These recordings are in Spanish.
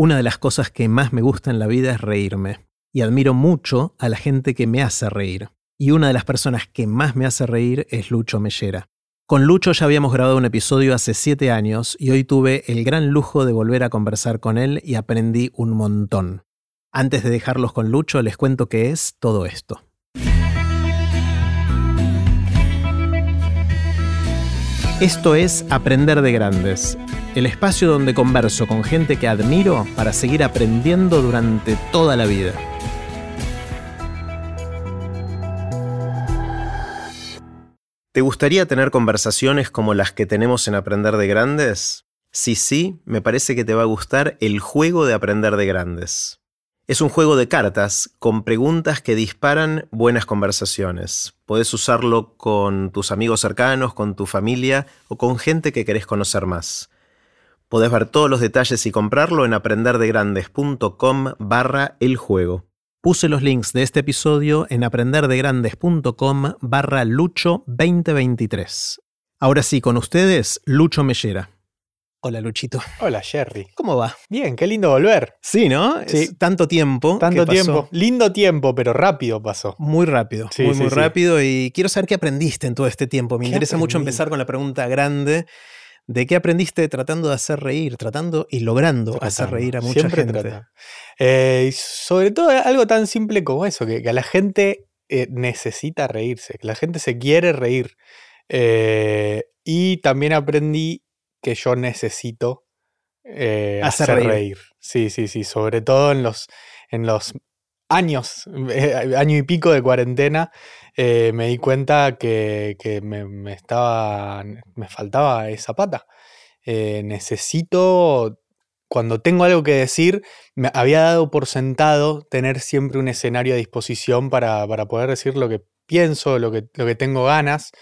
Una de las cosas que más me gusta en la vida es reírme, y admiro mucho a la gente que me hace reír. Y una de las personas que más me hace reír es Lucho Mellera. Con Lucho ya habíamos grabado un episodio hace siete años y hoy tuve el gran lujo de volver a conversar con él y aprendí un montón. Antes de dejarlos con Lucho, les cuento qué es todo esto. Esto es Aprender de Grandes, el espacio donde converso con gente que admiro para seguir aprendiendo durante toda la vida. ¿Te gustaría tener conversaciones como las que tenemos en Aprender de Grandes? Si sí, me parece que te va a gustar el juego de Aprender de Grandes. Es un juego de cartas con preguntas que disparan buenas conversaciones. Podés usarlo con tus amigos cercanos, con tu familia o con gente que querés conocer más. Podés ver todos los detalles y comprarlo en aprenderdegrandes.com barra el juego. Puse los links de este episodio en aprenderdegrandes.com barra Lucho 2023. Ahora sí, con ustedes, Lucho Mellera. Hola Luchito. Hola Jerry. ¿Cómo va? Bien, qué lindo volver. Sí, ¿no? Sí. Es tanto tiempo. Tanto que pasó. tiempo. Lindo tiempo, pero rápido pasó. Muy rápido, Sí, muy, sí, muy rápido. Y quiero saber qué aprendiste en todo este tiempo. Me ¿Qué interesa mucho empezar con la pregunta grande. ¿De qué aprendiste tratando de hacer reír, tratando y logrando hacer reír a mucha siempre gente? Eh, sobre todo algo tan simple como eso, que, la gente eh, necesita reírse, que la gente se quiere reír. Eh, y también aprendí que yo necesito eh, Hacer hacer, reír. reír. Sí, sí, sí, sobre todo en los, en los años, eh, año y pico de cuarentena, eh, me di cuenta que, que me, me estaba, me faltaba esa pata. Necesito, cuando tengo algo que decir, me había dado por sentado tener siempre un escenario a disposición para, para poder decir lo que pienso, lo que, lo que tengo ganas.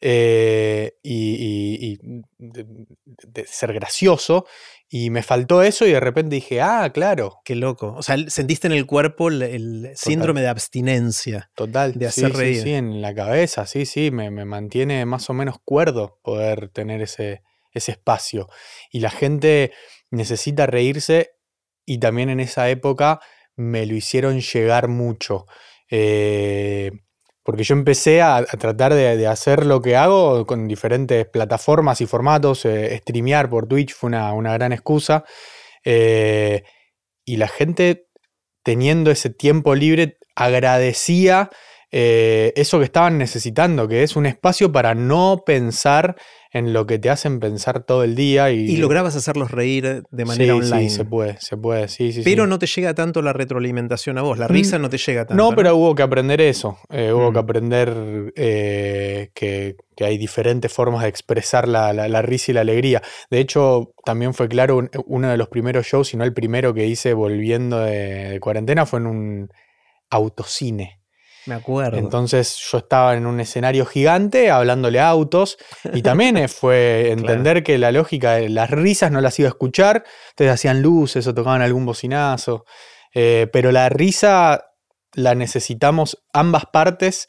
Eh, y, y- y de, de ser gracioso y me faltó eso y de repente dije, ah, claro, Qué loco. O sea, sentiste en el cuerpo el, el síndrome de abstinencia. Total, de sí, hacer sí, reír. Sí, en la cabeza, sí, sí, me, me mantiene más o menos cuerdo poder tener ese, ese espacio. Y la gente necesita reírse y también en esa época me lo hicieron llegar mucho. Eh, porque yo empecé a, a tratar de, de hacer lo que hago con diferentes plataformas y formatos. eh, streamear por Twitch fue una, una gran excusa. eh, y la gente teniendo ese tiempo libre agradecía eh, eso que estaban necesitando, que es un espacio para no pensar en lo que te hacen pensar todo el día. Y, Y lograbas hacerlos reír de manera Sí, online. Sí, se puede, se puede, sí, sí. pero sí. no te llega tanto la retroalimentación a vos. La Mm, risa no te llega tanto. No, pero hubo que aprender eso. eh, hubo Mm. que aprender eh, que, que hay diferentes formas de expresar la, la- la risa y la alegría. De hecho, también fue claro, un- uno de los primeros shows, si no el primero que hice volviendo de, de cuarentena, fue en un autocine. Me acuerdo. Entonces yo estaba en un escenario gigante hablándole a autos y también eh, fue entender que la lógica de las risas no las iba a escuchar, entonces hacían luces o tocaban algún bocinazo, eh, pero la risa la necesitamos ambas partes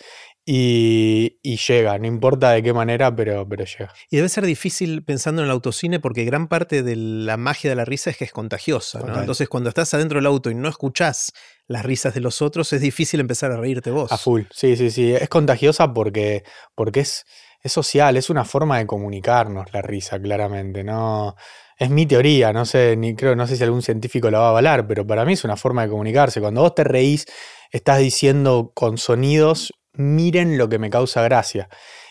y, y llega, no importa de qué manera, pero, pero llega. Y debe ser difícil pensando en el autocine porque gran parte de la magia de la risa es que es contagiosa. Entonces, cuando estás adentro del auto y no escuchás las risas de los otros, es difícil empezar a reírte vos. A full, sí, sí, sí. Es contagiosa porque, porque es, es social, es una forma de comunicarnos la risa, claramente. No, es mi teoría, no sé, ni creo, no sé si algún científico la va a avalar, pero para mí es una forma de comunicarse. Cuando vos te reís, estás diciendo con sonidos, miren lo que me causa gracia.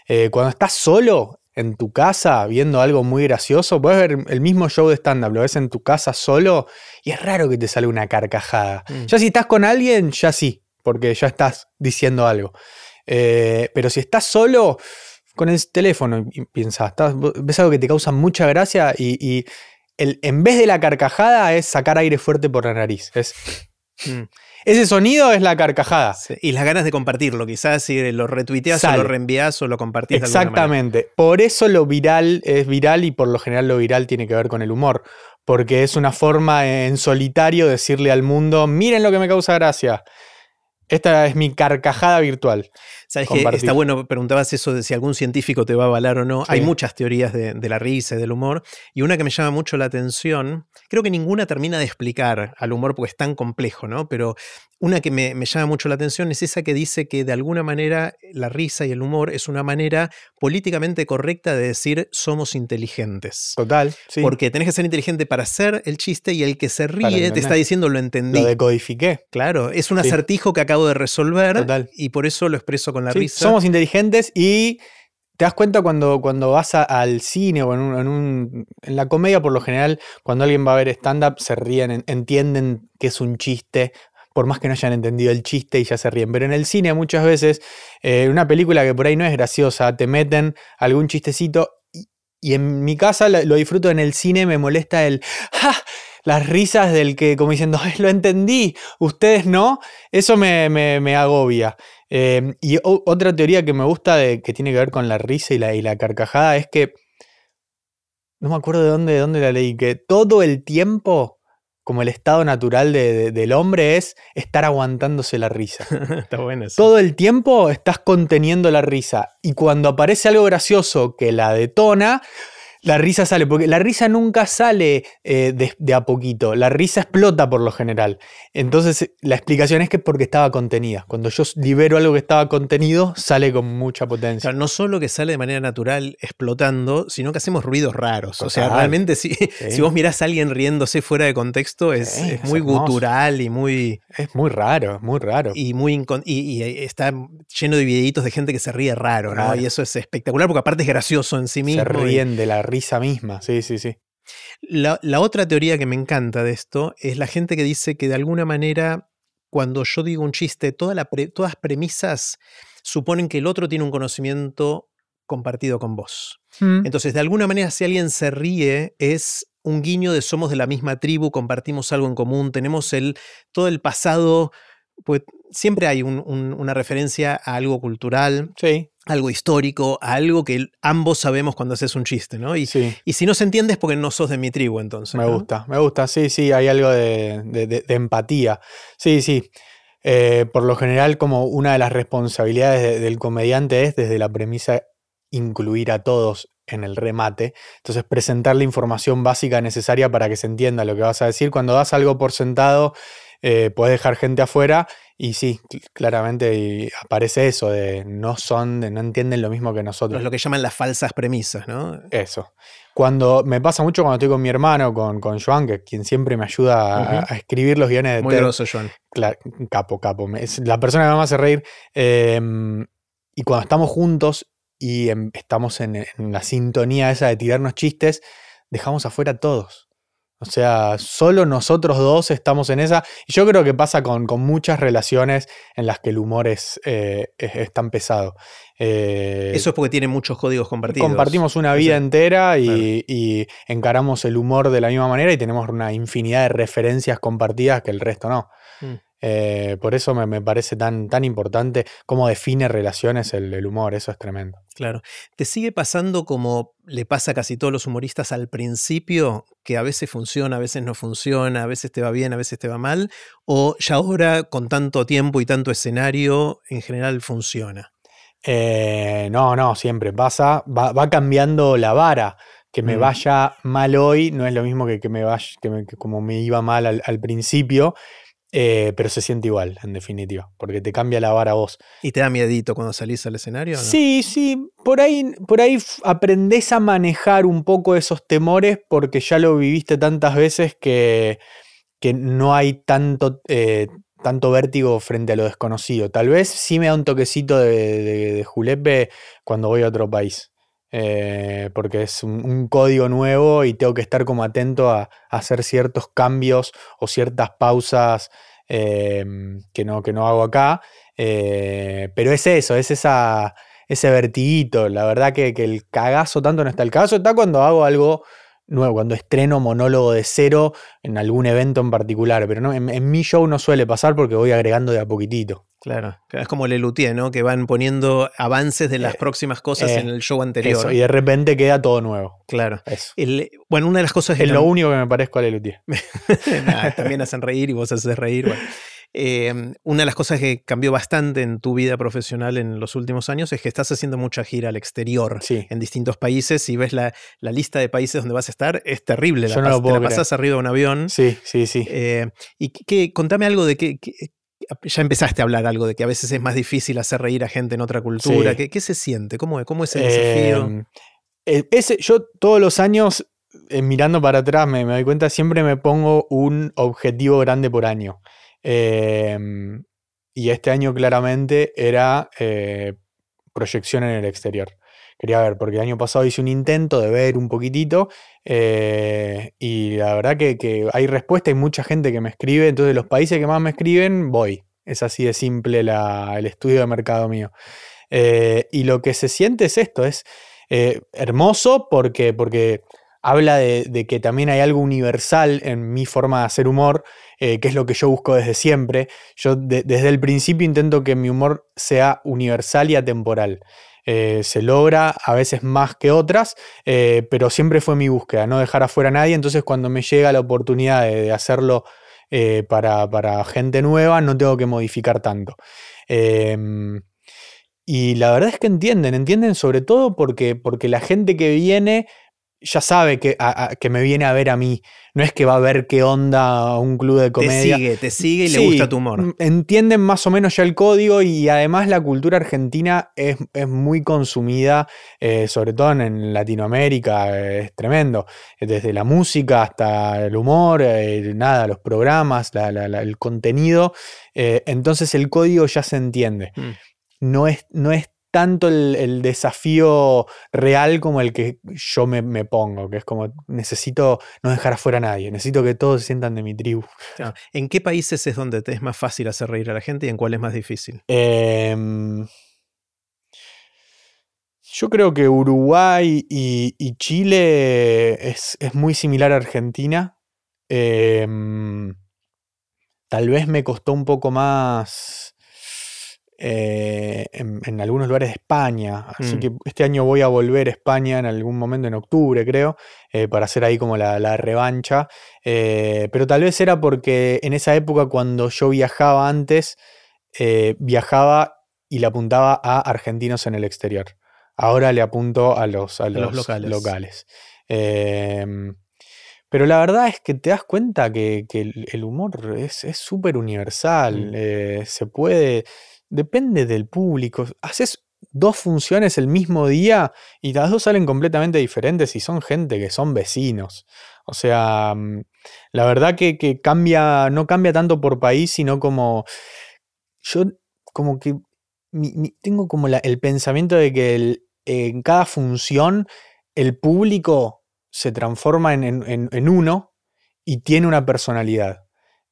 Eh, cuando estás solo en tu casa viendo algo muy gracioso, puedes ver el mismo show de stand-up, lo ves en tu casa solo y es raro que te salga una carcajada. Mm. Ya si estás con alguien, ya sí, porque ya estás diciendo algo. Eh, pero si estás solo con el teléfono y piensas, estás- ves algo que te causa mucha gracia y, y el, en vez de la carcajada es sacar aire fuerte por la nariz. Es, Mm. Ese sonido es la carcajada. Sí, Y las ganas de compartirlo, quizás si lo retuiteas o lo reenvías o lo compartís de. Exactamente. Por eso lo viral es viral y por lo general lo viral tiene que ver con el humor. Porque es una forma en solitario de decirle al mundo, miren lo que me causa gracia. Esta es mi carcajada virtual. Sabes que está bueno, preguntabas eso de si algún científico te va a avalar o no. Hay muchas teorías de, la risa y del humor. Y una que me llama mucho la atención, creo que ninguna termina de explicar al humor porque es tan complejo, ¿no? Pero una que me, llama mucho la atención es esa que dice que de alguna manera la risa y el humor es una manera políticamente correcta de decir somos inteligentes. Total, sí. Porque tenés que ser inteligente para hacer el chiste y el que se ríe te está diciendo lo entendí. Lo decodifiqué. Claro, es un acertijo que acabo de resolver Total. y por eso lo expreso con la risa. Somos inteligentes y te das cuenta cuando, cuando vas al cine o en, un, en, la comedia, por lo general, cuando alguien va a ver stand-up, se ríen, entienden que es un chiste, por más que no hayan entendido el chiste y ya se ríen. Pero en el cine muchas veces, en eh, una película que por ahí no es graciosa, te meten algún chistecito y, en mi casa lo, disfruto en el cine, me molesta el ¡ja! las risas del que, como diciendo, lo entendí, ustedes no, eso me, me, agobia. Eh, y otra teoría que me gusta de, que tiene que ver con la risa y la, y la carcajada es que, no me acuerdo de dónde, de dónde la leí, que todo el tiempo como el estado natural del hombre es estar aguantándose la risa. Está bueno eso. Todo el tiempo estás conteniendo la risa y cuando aparece algo gracioso que la detona, la risa sale, porque la risa nunca sale eh, de, a poquito, la risa explota por lo general. Entonces la explicación es que porque estaba contenida. Cuando yo libero algo que estaba contenido, sale con mucha potencia. no solo que sale de manera natural explotando, sino que hacemos ruidos raros. O sea, realmente si, si, vos mirás a alguien riéndose fuera de contexto, es, muy gutural y muy... Es muy raro, muy raro. Y, muy y, está lleno de videitos de gente que se ríe raro, ¿no? Y eso es espectacular porque aparte es gracioso en sí mismo. Se ríen de la risa misma, sí, sí, sí. La, otra teoría que me encanta de esto es la gente que dice que de alguna manera, cuando yo digo un chiste, todas las premisas suponen que el otro tiene un conocimiento compartido con vos. Mm. Entonces, de alguna manera, si alguien se ríe, es un guiño de somos de la misma tribu, compartimos algo en común, tenemos el, todo el pasado, pues siempre hay una referencia a algo cultural. Sí algo histórico, algo que ambos sabemos cuando haces un chiste, ¿no? Y, y si no se entiende es porque no sos de mi tribu, entonces. Me gusta, me gusta, sí, sí, hay algo de, empatía. Sí, sí. Eh, por lo general, como una de las responsabilidades del comediante es, desde la premisa, incluir a todos en el remate. Entonces, presentar la información básica necesaria para que se entienda lo que vas a decir. Cuando das algo por sentado, eh, puedes dejar gente afuera y sí, claramente aparece eso de no son, de no entienden lo mismo que nosotros. Es lo que llaman las falsas premisas, ¿no? Eso. Cuando me pasa mucho cuando estoy con mi hermano, con, con Joan, que quien siempre me ayuda a, escribir los guiones de Muy grosso, Joan. capo, capo. Es la persona que me hace reír. Em, y cuando estamos juntos y em, estamos en, en la sintonía esa de tirarnos chistes, dejamos afuera a todos. O sea, solo nosotros dos estamos en esa. Y yo creo que pasa con, muchas relaciones en las que el humor es, eh, tan pesado. Eh, Eso es porque tiene muchos códigos compartidos. Compartimos una vida entera y, encaramos el humor de la misma manera y tenemos una infinidad de referencias compartidas que el resto no. Mm. Eh, por eso me, parece tan, tan importante cómo define relaciones el, humor, eso es tremendo. Claro. ¿Te sigue pasando como le pasa a casi todos los humoristas al principio, que a veces funciona, a veces no funciona, a veces te va bien, a veces te va mal? ¿O ya ahora, con tanto tiempo y tanto escenario, en general funciona? Eh, no, no, siempre pasa, va, cambiando la vara que me mm. vaya mal hoy no es lo mismo que, que me vaya, que, como me iba mal al, al, principio. Eh, pero se siente igual, en definitiva, porque te cambia la vara a vos. ¿Y te da miedito cuando salís al escenario? Sí, sí, por ahí, por ahí aprendés a manejar un poco esos temores porque ya lo viviste tantas veces que, que no hay tanto, eh, tanto vértigo frente a lo desconocido. Tal vez sí me da un toquecito de, julepe cuando voy a otro país. Eh, porque es un, código nuevo y tengo que estar como atento a, hacer ciertos cambios o ciertas pausas em, que, no, que no hago acá. Eh, pero es eso, es ese vertiguito. La verdad que, que, el cagazo tanto no está. El cagazo está cuando hago algo nuevo, cuando estreno monólogo de cero en algún evento en particular, pero no, en, mi show no suele pasar porque voy agregando de a poquitito. Claro, es como el Lelutier, ¿no? Que van poniendo avances de las eh, próximas cosas eh, en el show anterior. y de repente queda todo nuevo. Claro. bueno, una de las cosas es lo único que me parezco a Lelutier. también hacen reír y vos haces reír. Eh, una de las cosas que cambió bastante en tu vida profesional en los últimos años es que estás haciendo mucha gira al exterior en distintos países y ves la, lista de países donde vas a estar, es terrible. Yo la, no lo te pasas arriba de un avión. Sí, sí, sí. Eh, y que, contame algo de que, ya empezaste a hablar algo de que a veces es más difícil hacer reír a gente en otra cultura. ¿Qué, se siente? ¿Cómo, cómo es el desafío? Em, e, ese, yo todos los años, eh, mirando para atrás, me, doy cuenta, siempre me pongo un objetivo grande por año. Em, y este año claramente era eh, proyección en el exterior. Quería ver, porque el año pasado hice un intento de ver un poquitito eh, y la verdad que, hay respuesta, hay mucha gente que me escribe, entonces los países que más me escriben, voy. Es así de simple el estudio de mercado mío. y lo que se siente es esto, es eh, hermoso porque, porque habla de, que también hay algo universal en mi forma de hacer humor, eh, que es lo que yo busco desde siempre. Yo desde el principio intento que mi humor sea universal y atemporal. Eh, se logra a veces más que otras, pero siempre fue mi búsqueda, no dejar afuera a nadie. Entonces cuando me llega la oportunidad de, hacerlo para, para, gente nueva, no tengo que modificar tanto. Em, y la verdad es que entienden, entienden sobre todo porque, porque la gente que viene ya sabe que, que, me viene a ver a mí. No es que va a ver qué onda un club de comedia. Te sigue, te sigue y le gusta tu humor. Entienden más o menos ya el código y además la cultura argentina es, muy consumida, eh, sobre todo en Latinoamérica, es tremendo. Desde la música hasta el humor, eh, nada, los programas, el contenido. Eh, entonces el código ya se entiende. Mm no es, no es tanto el, desafío real como el que yo me, pongo, que es como necesito no dejar afuera a nadie, necesito que todos se sientan de mi tribu. ¿En qué países es donde te es más fácil hacer reír a la gente y en cuál es más difícil? Em, yo creo que Uruguay y, Chile es, muy similar a Argentina. Em, tal vez me costó un poco más eh, en, algunos lugares de España. Así mm. que este año voy a volver a España en algún momento, en octubre creo, eh, para hacer ahí como la, revancha. Eh, pero tal vez era porque en esa época cuando yo viajaba antes, viajaba y le apuntaba a argentinos en el exterior. Ahora le apunto a los, a los, locales. Em, pero la verdad es que te das cuenta que, el humor es súper universal. Mm. se puede depende del público. Haces dos funciones el mismo día y las dos salen completamente diferentes y son gente que son vecinos. O sea, mm, la verdad que, cambia, no cambia tanto por país, sino como yo como que tengo como el pensamiento de que en cada función el público se transforma en uno y tiene una personalidad.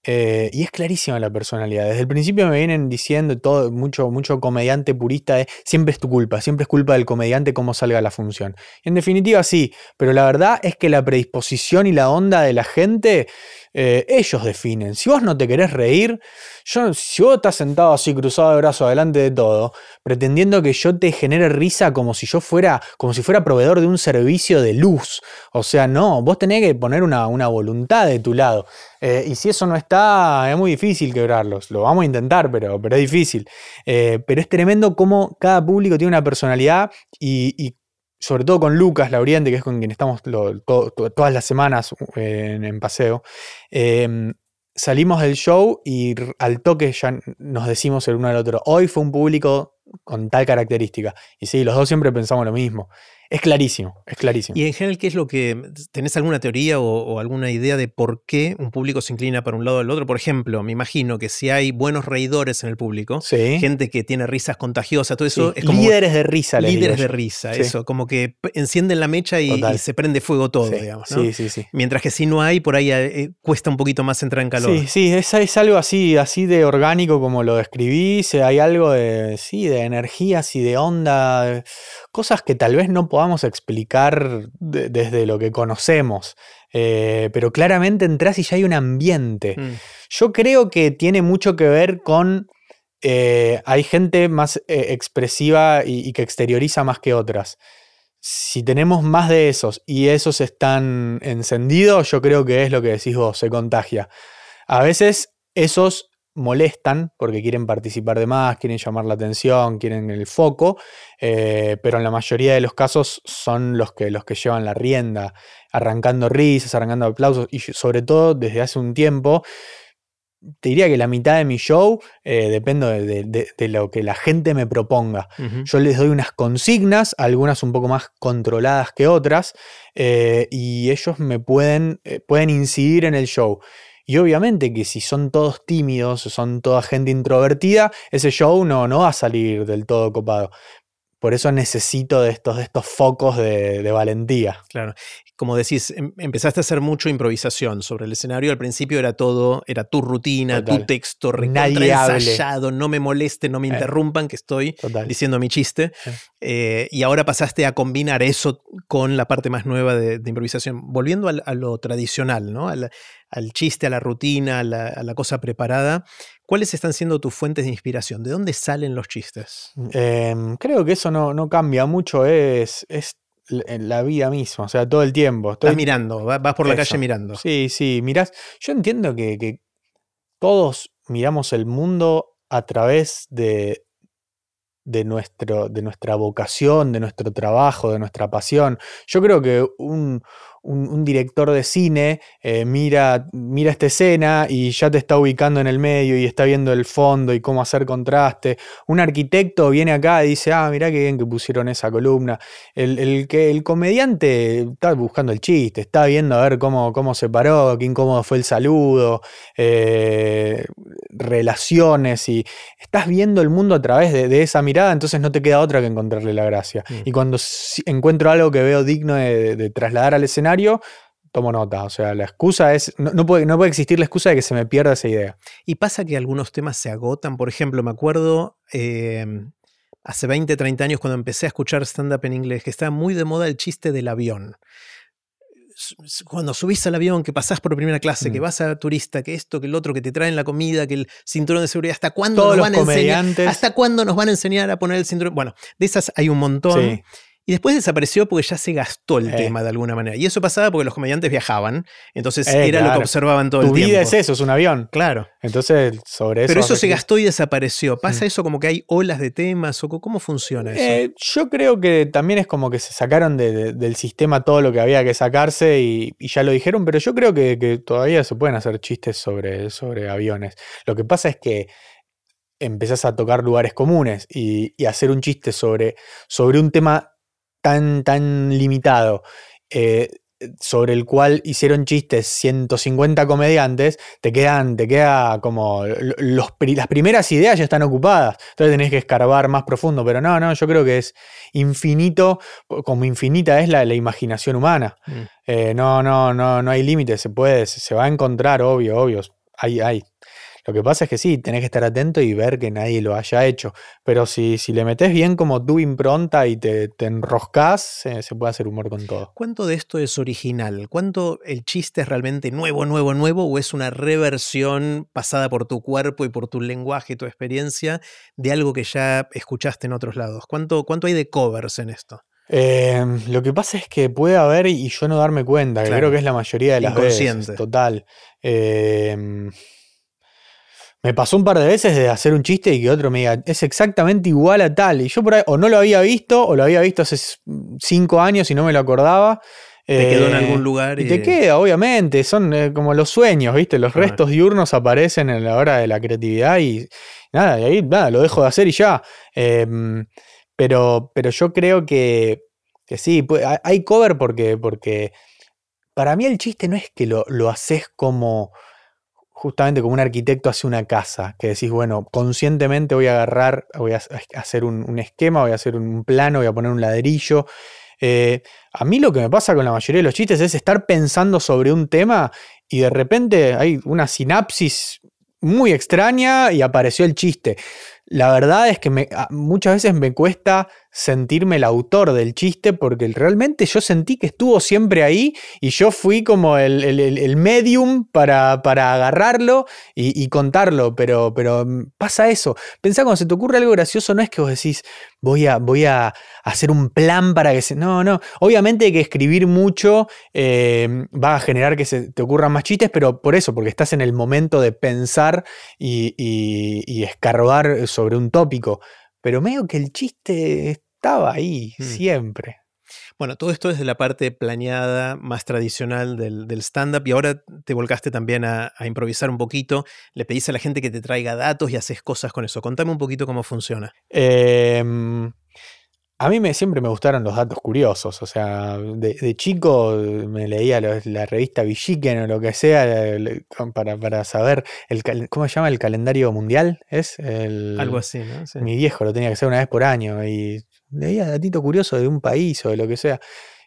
Eh, y es clarísima la personalidad. Desde el principio me vienen diciendo todo, mucho, mucho comediante purista de siempre es tu culpa, siempre es culpa del comediante cómo salga la función. en definitiva sí, pero la verdad es que la predisposición y la onda de la gente eh, ellos definen. Si vos no te querés reír, yo, si vos estás sentado así cruzado de brazo adelante de todo, pretendiendo que yo te genere risa como si yo fuera, como si fuera proveedor de un servicio de luz. O sea, no, vos tenés que poner una, voluntad de tu lado. Eh, y si eso no está, es muy difícil quebrarlos. Lo vamos a intentar, pero, pero es difícil. Eh, pero es tremendo cómo cada público tiene una personalidad y, y sobre todo con Lucas Lauriente, que es con quien estamos todas las semanas eh, en, paseo, em, salimos del show y al toque ya nos decimos el uno al otro, hoy fue un público con tal característica. Y sí, los dos siempre pensamos lo mismo. Es clarísimo, es clarísimo. Y en general, ¿qué es lo que... ¿Tenés alguna teoría o, alguna idea de por qué un público se inclina para un lado o al otro? Por ejemplo, me imagino que si hay buenos reidores en el público, gente que tiene risas contagiosas, todo eso es como... Líderes de risa. Líderes de risa, eso, como que encienden la mecha y, se prende fuego todo, digamos. Sí, sí, sí. Mientras que si no hay, por ahí eh, cuesta un poquito más entrar en calor. Sí, sí, es, es algo así, así de orgánico como lo describí, hay algo de, sí, de energías y de onda, cosas que tal vez no podamos explicar desde lo que conocemos. Eh, pero claramente entras y ya hay un ambiente. Mm. Yo creo que tiene mucho que ver con. Eh, hay gente más eh, expresiva y, que exterioriza más que otras. Si tenemos más de esos y esos están encendidos, yo creo que es lo que decís vos, se contagia. A veces esos molestan porque quieren participar de más, quieren llamar la atención, quieren el foco, eh, pero en la mayoría de los casos son los que, los que llevan la rienda, arrancando risas, arrancando aplausos y sobre todo desde hace un tiempo. Te diría que la mitad de mi show eh, depende de, lo que la gente me proponga. Yo les doy unas consignas, algunas un poco más controladas que otras, eh, y ellos me pueden, pueden incidir en el show. Y obviamente que si son todos tímidos, son toda gente introvertida, ese show no, no va a salir del todo copado. Por eso necesito de estos, de estos focos de, valentía. Claro. Como decís, em, empezaste a hacer mucho improvisación sobre el escenario. Al principio era todo, era tu rutina, tu texto, ensayado, no me moleste, no me eh. interrumpan, que estoy diciendo mi chiste. Eh, y ahora pasaste a combinar eso con la parte más nueva de, improvisación. Volviendo a, lo tradicional, ¿no? Al, chiste, a la rutina, a la cosa preparada. ¿Cuáles están siendo tus fuentes de inspiración? ¿De dónde salen los chistes? Em, creo que eso no, cambia mucho, es, es la vida misma, o sea, todo el tiempo. Estás mirando, vas por la calle mirando. Sí, sí, mirás. Yo entiendo que, todos miramos el mundo a través de, de, nuestro, de nuestra vocación, de nuestro trabajo, de nuestra pasión. Yo creo que un, un, director de cine eh, mira, mira esta escena y ya te está ubicando en el medio y está viendo el fondo y cómo hacer contraste. Un arquitecto viene acá y dice, ah, mirá qué bien que pusieron esa columna. El, que, el comediante está buscando el chiste, está viendo a ver cómo, cómo se paró, qué incómodo fue el saludo, eh, relaciones y estás viendo el mundo a través de, esa mirada, entonces no te queda otra que encontrarle la gracia. Mm. Y cuando encuentro algo que veo digno de trasladar al escenario, tomo nota. O sea, la excusa es. No, puede, no puede existir la excusa de que se me pierda esa idea. Y pasa que algunos temas se agotan. Por ejemplo, me acuerdo. Em, hace 20, 30 años cuando empecé a escuchar stand-up en inglés, que estaba muy de moda el chiste del avión. Cuando subís al avión, que pasás por primera clase, que mm. vas a turista, que esto, que el otro, que te traen la comida, que el cinturón de seguridad, ¿hasta cuándo nos van a enseñar? ¿Hasta cuándo nos van a enseñar a poner el cinturón? Bueno, de esas hay un montón. Sí. Y después desapareció porque ya se gastó el eh. tema de alguna manera. Y eso pasaba porque los comediantes viajaban. Entonces eh, era lo que observaban todo el tiempo. Tu vida es eso, es un avión. Claro. Entonces, sobre eso. Pero eso se gastó y desapareció. ¿Pasa eso como que hay olas de temas? o ¿Cómo funciona eso? Eh, yo creo que también es como que se sacaron del sistema todo lo que había que sacarse y, ya lo dijeron, pero yo creo que, todavía se pueden hacer chistes sobre, sobre aviones. Lo que pasa es que empezás a tocar lugares comunes y, y hacer un chiste sobre, sobre un tema tan, tan limitado, eh, sobre el cual hicieron chistes 150 comediantes, te quedan, te queda como los, las primeras ideas ya están ocupadas. Entonces tenés que escarbar más profundo. Pero no, no, yo creo que es infinito, como infinita es la, imaginación humana. Mm. Eh, no, no, no, no hay límites, se puede, se va a encontrar, obvio, obvio. Hay, hay. Lo que pasa es que sí, tenés que estar atento y ver que nadie lo haya hecho. Pero si, si le metes bien como tú impronta y te, te enroscas, se puede hacer humor con todo. ¿Cuánto de esto es original? ¿Cuánto el chiste es realmente nuevo, nuevo, nuevo? ¿O es una reversión pasada por tu cuerpo y por tu lenguaje y tu experiencia de algo que ya escuchaste en otros lados? ¿Cuánto, cuánto hay de covers en esto? Em, lo que pasa es que puede haber y yo no darme cuenta, que creo que es la mayoría de las veces. Total. Eh, me pasó un par de veces de hacer un chiste y que otro me diga, es exactamente igual a tal. Y yo por ahí, o no lo había visto, o lo había visto hace cinco años y no me lo acordaba. Te quedó en algún lugar. Y, te queda, obviamente. Son eh, como los sueños, ¿viste? Los restos diurnos aparecen en la hora de la creatividad y nada, y ahí nada, lo dejo de hacer y ya. Em, pero, pero yo creo que, que sí, hay cover porque, porque para mí el chiste no es que lo, lo haces como justamente como un arquitecto hace una casa, que decís, bueno, conscientemente voy a agarrar, voy a hacer un, esquema, voy a hacer un plano, voy a poner un ladrillo. Eh, a mí lo que me pasa con la mayoría de los chistes es estar pensando sobre un tema y de repente hay una sinapsis muy extraña y apareció el chiste. La verdad es que muchas veces me cuesta sentirme el autor del chiste porque realmente yo sentí que estuvo siempre ahí y yo fui como el, el, medium para, para agarrarlo y, contarlo, pero, pero mm, pasa eso. Pensá cuando se te ocurre algo gracioso, no es que vos decís, voy a, voy a hacer un plan para que se... No, no, obviamente que escribir mucho eh, va a generar que se te ocurran más chistes, pero por eso, porque estás en el momento de pensar y, y escarbar sobre un tópico pero medio que el chiste estaba ahí mm. siempre. Bueno, todo esto es de la parte planeada más tradicional del, stand-up y ahora te volcaste también a, improvisar un poquito. Le pedís a la gente que te traiga datos y haces cosas con eso. Contame un poquito cómo funciona. Eh, a mí me, siempre me gustaron los datos curiosos, o sea, de, chico me leía la revista Villiquen o lo que sea para, para saber, el, ¿cómo se llama? El calendario mundial, ¿es? Algo así, ¿no? Mi viejo lo tenía que hacer una vez por año y leía datito curioso de un país o de lo que sea.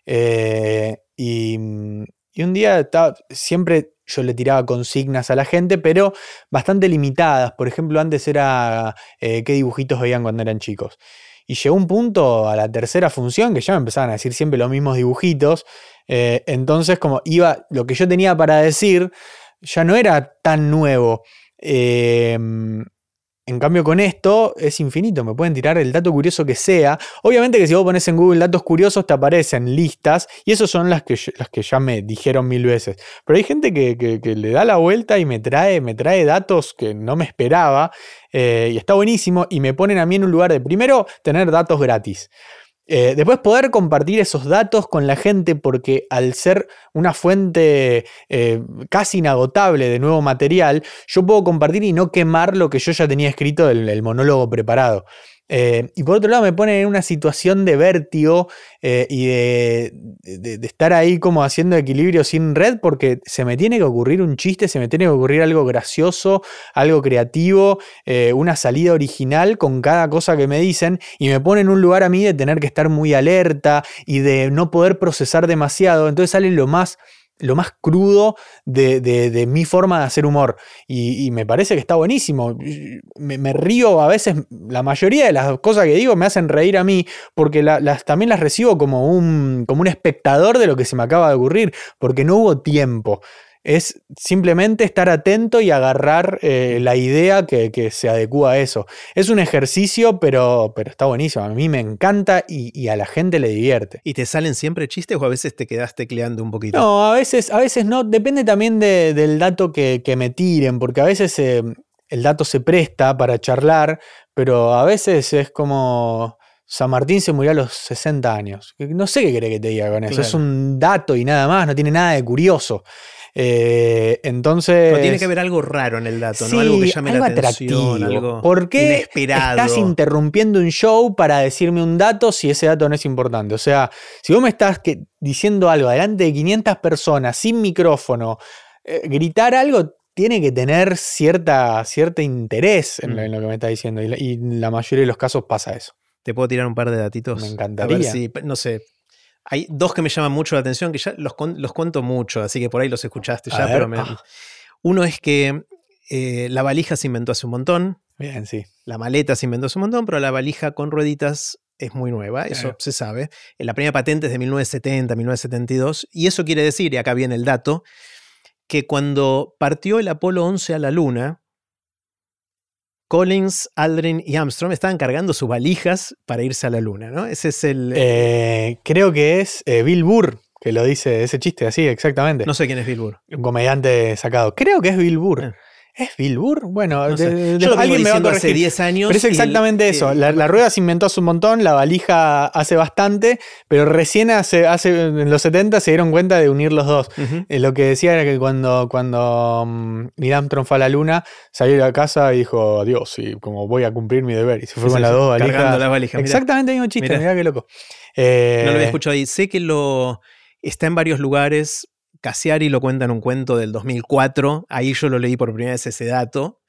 Eh, y, un día estaba, siempre yo le tiraba consignas a la gente, pero bastante limitadas. Por ejemplo, antes era eh, qué dibujitos veían cuando eran chicos. Y llegó un punto a la tercera función que ya me empezaban a decir siempre los mismos dibujitos. Eh, entonces, como iba, lo que yo tenía para decir ya no era tan nuevo. Eh, en cambio, con esto es infinito, me pueden tirar el dato curioso que sea. Obviamente que si vos pones en Google datos curiosos te aparecen listas y esas son las que, las que ya me dijeron mil veces. Pero hay gente que, le da la vuelta y me trae, me trae datos que no me esperaba eh, y está buenísimo y me ponen a mí en un lugar de primero tener datos gratis. Eh, después poder compartir esos datos con la gente porque al ser una fuente eh, casi inagotable de nuevo material, yo puedo compartir y no quemar lo que yo ya tenía escrito del monólogo preparado. Eh, y por otro lado me pone en una situación de vértigo eh, y de, estar ahí como haciendo equilibrio sin red porque se me tiene que ocurrir un chiste, se me tiene que ocurrir algo gracioso, algo creativo, eh, una salida original con cada cosa que me dicen y me pone en un lugar a mí de tener que estar muy alerta y de no poder procesar demasiado. Entonces sale lo más lo más crudo de, mi forma de hacer humor. Y, me parece que está buenísimo. Me, río a veces, la mayoría de las cosas que digo me hacen reír a mí, porque las, también las recibo como un, como un espectador de lo que se me acaba de ocurrir, porque no hubo tiempo es simplemente estar atento y agarrar eh, la idea que, se adecua a eso. Es un ejercicio, pero, pero está buenísimo. A mí me encanta y, a la gente le divierte. ¿Y te salen siempre chistes o a veces te quedas tecleando un poquito? No, a veces, a veces no. Depende también del dato que, me tiren, porque a veces eh, el dato se presta para charlar, pero a veces es como... San Martín se murió a los 60 años. No sé qué querés que te diga con eso. Es un dato y nada más, no tiene nada de curioso. Eh, entonces. Pero tiene que haber algo raro en el dato, ¿no? Algo que llame la atención, algo ¿Por qué estás interrumpiendo un show para decirme un dato si ese dato no es importante? O sea, si vos me estás diciendo algo delante de 500 personas, sin micrófono, eh, gritar algo tiene que tener cierta, cierto interés en, lo, mm. que me está diciendo. Y en la mayoría de los casos pasa eso. ¿Te puedo tirar un par de datitos? Me encantaría. A ver si, no sé, hay dos que me llaman mucho la atención, que ya los, los cuento mucho, así que por ahí los escuchaste ya, pero ah. uno es que eh, la valija se inventó hace un montón. Bien, sí. La maleta se inventó hace un montón, pero la valija con rueditas es muy nueva, eso se sabe. La primera patente es de 1970, 1972, y eso quiere decir, y acá viene el dato, que cuando partió el Apolo 11 a la Luna, Collins, Aldrin y Armstrong estaban cargando sus valijas para irse a la luna, ¿no? Ese es el. Eh, creo que es eh, Bill Burr que lo dice ese chiste así, exactamente. No sé quién es Bill Burr. Un comediante sacado. Creo que es Bill Burr. Ah. ¿Es Bill Burr? Bueno, alguien me va a hace 10 años. Pero es exactamente eso. La, rueda se inventó hace un montón, la valija hace bastante, pero recién hace, hace en los 70 se dieron cuenta de unir los dos. Eh, lo que decía era que cuando, cuando um, Neil Armstrong fue a la luna, salió de la casa y dijo, adiós, y como voy a cumplir mi deber. Y se fue con las dos valijas. Las valijas. Exactamente el mismo chiste, mirá, qué loco. no lo había eh, escuchado ahí. Sé que lo está en varios lugares Cassiari lo cuenta en un cuento del 2004, ahí yo lo leí por primera vez ese dato.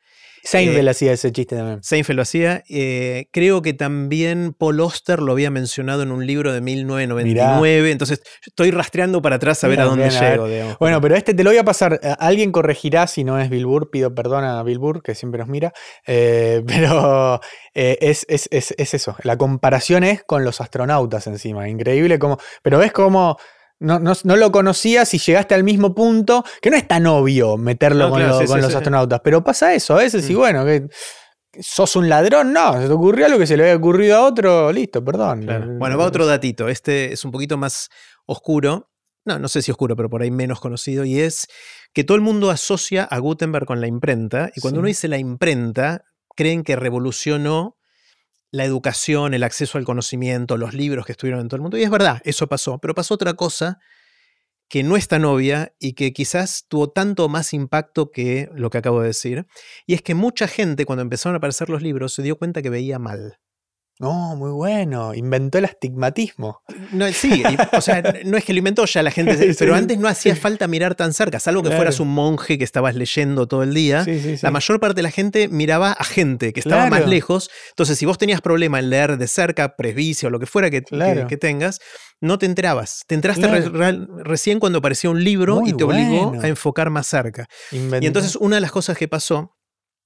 Seinfeld hacía ese chiste también. Seinfeld lo hacía. Eh, creo que también Paul Oster lo había mencionado en un libro de 1999. Entonces estoy rastreando para atrás a ver a dónde llego. Bueno, pero este te lo voy a pasar. Alguien corregirá si no es Bill Burr. Pido perdón a Bill Burr, que siempre nos mira. pero es, es, es, eso. La comparación es con los astronautas encima. Increíble como. Pero ves cómo no, lo conocías y llegaste al mismo punto, que no es tan obvio meterlo con, los astronautas, pero pasa eso a veces y mm. bueno, que sos un ladrón, no, se te ocurrió algo que se le había ocurrido a otro, listo, perdón. Bueno, va otro datito, este es un poquito más oscuro, no, no sé si oscuro, pero por ahí menos conocido, y es que todo el mundo asocia a Gutenberg con la imprenta, y cuando uno dice la imprenta, creen que revolucionó la educación, el acceso al conocimiento, los libros que estuvieron en todo el mundo. Y es verdad, eso pasó, pero pasó otra cosa que no es tan obvia y que quizás tuvo tanto más impacto que lo que acabo de decir. Y es que mucha gente cuando empezaron a aparecer los libros se dio cuenta que veía mal. No, muy bueno. Inventó el astigmatismo. No, sí, o sea, no es que lo inventó ya la gente, pero antes no hacía falta mirar tan cerca, salvo que fueras un monje que estabas leyendo todo el día. la mayor parte de la gente miraba a gente que estaba más lejos. Entonces, si vos tenías problema en leer de cerca, presbicia o lo que fuera que, que, tengas, no te enterabas. Te enteraste recién cuando aparecía un libro y te obligó a enfocar más cerca. Y entonces, una de las cosas que pasó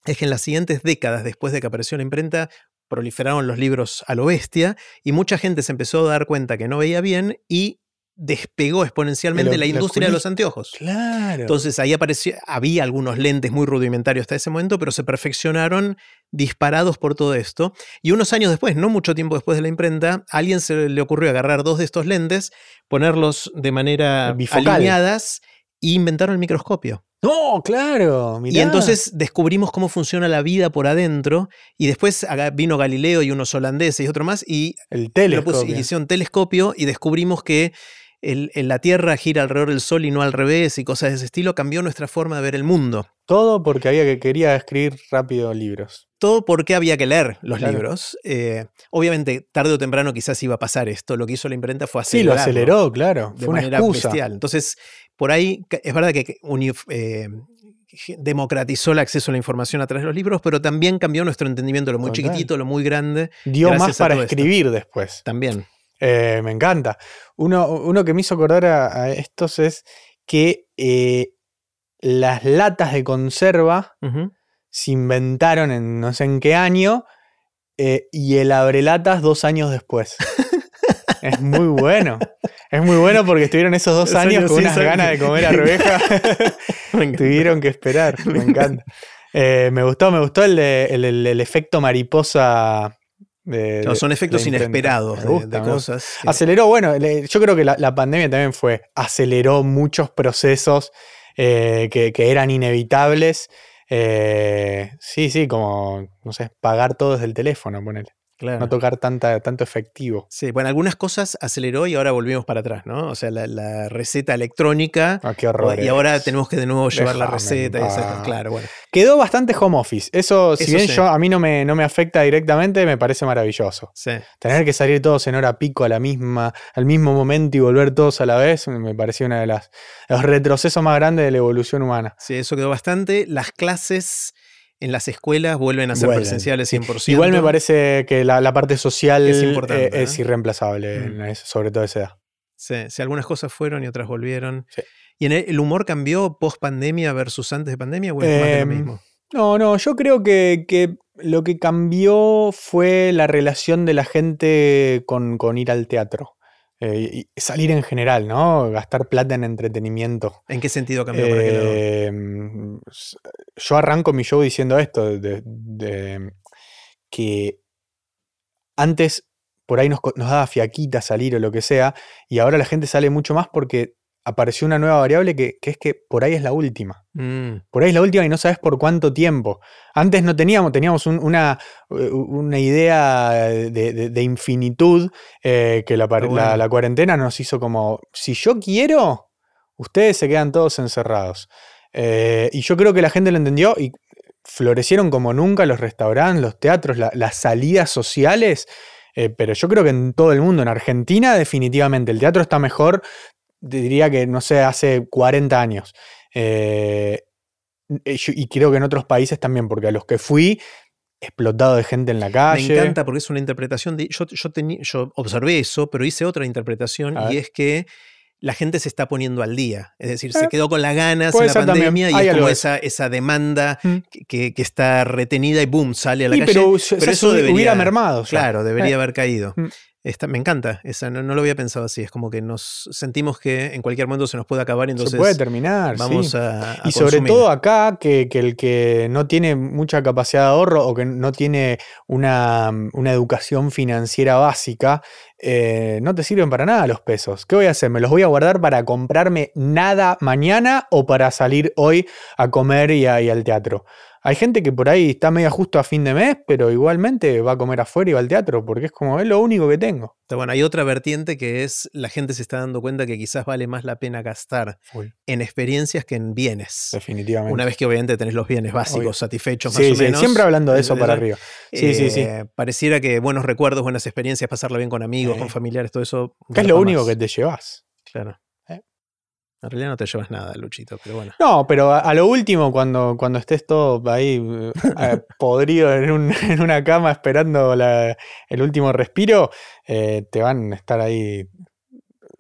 es que en las siguientes décadas, después de que apareció la imprenta, proliferaron los libros a lo bestia y mucha gente se empezó a dar cuenta que no veía bien y despegó exponencialmente la industria de los anteojos. Claro. Entonces ahí apareció, había algunos lentes muy rudimentarios hasta ese momento, pero se perfeccionaron disparados por todo esto. Y unos años después, no mucho tiempo después de la imprenta, a alguien se le ocurrió agarrar dos de estos lentes, ponerlos de manera alineadas e inventaron el microscopio. No, claro. Y entonces descubrimos cómo funciona la vida por adentro. Y después vino Galileo y unos holandeses y otro más. Y, el telescopio. hicieron telescopio y descubrimos que la Tierra gira alrededor del Sol y no al revés y cosas de ese estilo. Cambió nuestra forma de ver el mundo. Todo porque había que quería escribir rápido libros. Todo porque había que leer los libros. Eh, obviamente, tarde o temprano quizás iba a pasar esto. Lo que hizo la imprenta fue acelerarlo. Sí, lo aceleró, claro. De manera bestial. Entonces, por ahí es verdad que eh, democratizó el acceso a la información a través de los libros, pero también cambió nuestro entendimiento, lo muy chiquitito, lo muy grande. Dio más para escribir después. También. Eh, me encanta. Uno, que me hizo acordar a, estos es que las latas de conserva se inventaron en no sé en qué año y el abrelatas dos años después. es muy bueno. Es muy bueno porque estuvieron esos dos años, con unas ganas de comer arveja. Tuvieron que esperar, me encanta. Eh, me gustó, me gustó el, el, efecto mariposa. no, son efectos inesperados de, cosas. Aceleró, bueno, yo creo que la, pandemia también fue, aceleró muchos procesos eh, que, eran inevitables. Eh, sí, sí, como, no sé, pagar todo desde el teléfono, ponele. No tocar tanta, tanto efectivo. Sí, bueno, algunas cosas aceleró y ahora volvimos para atrás, ¿no? O sea, la, receta electrónica. Ah, qué horror. Y ahora tenemos que de nuevo llevar la receta. Y claro, bueno. Quedó bastante home office. Eso, si bien yo, a mí no me, no me afecta directamente, me parece maravilloso. Sí. Tener que salir todos en hora pico a la misma, al mismo momento y volver todos a la vez, me pareció una de las los retrocesos más grandes de la evolución humana. Sí, eso quedó bastante. Las clases en las escuelas vuelven a ser presenciales 100%. Igual me parece que la, parte social es, importante, eh, es irreemplazable, mm. sobre todo esa edad. Sí, sí, algunas cosas fueron y otras volvieron. ¿Y en el, humor cambió post pandemia versus antes de pandemia o es más de lo em, mismo? No, no, yo creo que, que, lo que cambió fue la relación de la gente con, con ir al teatro. Eh, salir en general, ¿no? Gastar plata en entretenimiento. ¿En qué sentido cambió? Em, yo arranco mi show diciendo esto, de, que antes por ahí nos, nos, daba fiaquita salir o lo que sea, y ahora la gente sale mucho más porque apareció una nueva variable que, es que por ahí es la última. Mm. Por ahí es la última y no sabes por cuánto tiempo. Antes no teníamos, teníamos una, una, idea de, infinitud eh, que la, la, cuarentena nos hizo como, si yo quiero, ustedes se quedan todos encerrados. Eh, y yo creo que la gente lo entendió y florecieron como nunca los restaurantes, los teatros, las salidas sociales. Eh, pero yo creo que en todo el mundo, en Argentina definitivamente, el teatro está mejor diría que, no sé, hace 40 años. Eh, eh, y creo que en otros países también, porque a los que fui, explotado de gente en la calle. Me encanta porque es una interpretación. De, yo, yo, tení- yo observé eso, pero hice otra interpretación y es que la gente se está poniendo al día. Es decir, Eh, se quedó con las ganas en la también. pandemia Hay y es algo como esa, esa demanda Mm. que- que, está retenida y boom, sale a la calle. pero, eso debería- hubiera mermado. ya. Claro, debería Eh, haber caído. Mm. Está- me encanta, esa, no, no lo había pensado así. Es como que nos sentimos que en cualquier momento se nos puede acabar entonces se puede terminar. vamos sí. a, a Y sobre consumir. todo acá, que, que el que no tiene mucha capacidad de ahorro o que no tiene una, una educación financiera básica, eh, no te sirven para nada los pesos. ¿Qué voy a hacer? ¿Me los voy a guardar para comprarme nada mañana o para salir hoy a comer y, a- y al teatro? Hay gente que por ahí está medio justo a fin de mes, pero igualmente va a comer afuera y va al teatro, porque es como, es lo único que tengo. Bueno, hay otra vertiente que es la gente se está dando cuenta que quizás vale más la pena gastar en experiencias que en bienes. Definitivamente. Una vez que obviamente tenés los bienes básicos Obvio. satisfechos más sí, o sí, menos. siempre hablando de eso para arriba. Sí, sí, sí. eh, Pareciera que buenos recuerdos, buenas experiencias, pasarla bien con amigos, Eh. con familiares, todo eso. Que es lo único que te llevas. Claro. En realidad no te llevas nada, Luchito, pero bueno. No, pero a, a lo último, cuando, cuando estés todo ahí eh, eh, podrido en, un- en una cama esperando la- el último respiro, eh, te van a estar ahí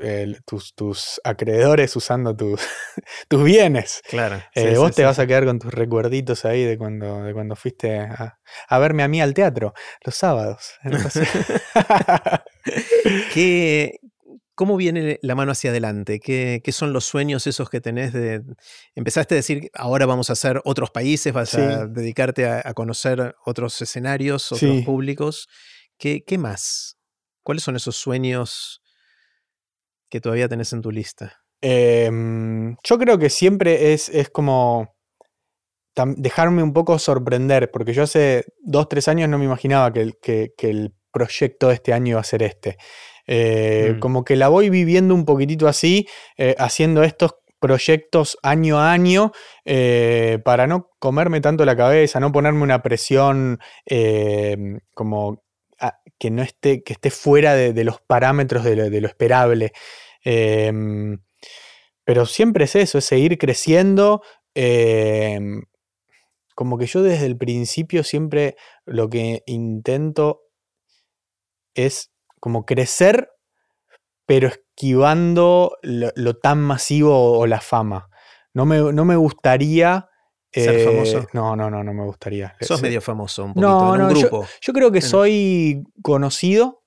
eh, tus, tus acreedores usando tus, tus bienes. Claro. Eh, vos te vas a quedar con tus recuerditos ahí de cuando, de cuando fuiste a, a verme a mí al teatro los sábados. ¿Qué, ¿Cómo viene la mano hacia adelante? ¿Qué, qué son los sueños esos que tenés? De, empezaste a decir, ahora vamos a hacer otros países, vas a dedicarte a, a conocer otros escenarios, otros Sí. públicos. ¿Qué, ¿Qué más? ¿Cuáles son esos sueños que todavía tenés en tu lista? Em, yo creo que siempre es, es como dejarme un poco sorprender, porque yo hace dos, tres años no me imaginaba que- que el proyecto de este año iba a ser este. Eh, Mm. Como que la voy viviendo un poquitito así, eh, haciendo estos proyectos año a año eh, para no comerme tanto la cabeza, no ponerme una presión em, como a- que no esté, que esté fuera de, de los parámetros de lo, de lo esperable. Em, pero siempre es eso, es seguir creciendo. em, como que yo desde el principio siempre lo que intento es como crecer, pero esquivando lo, lo tan masivo o la fama. No me, no me gustaría... Ser eh, famoso. No, no, no, no me gustaría. Sos Se- medio famoso un poquito, No, en un no, grupo. yo creo que soy conocido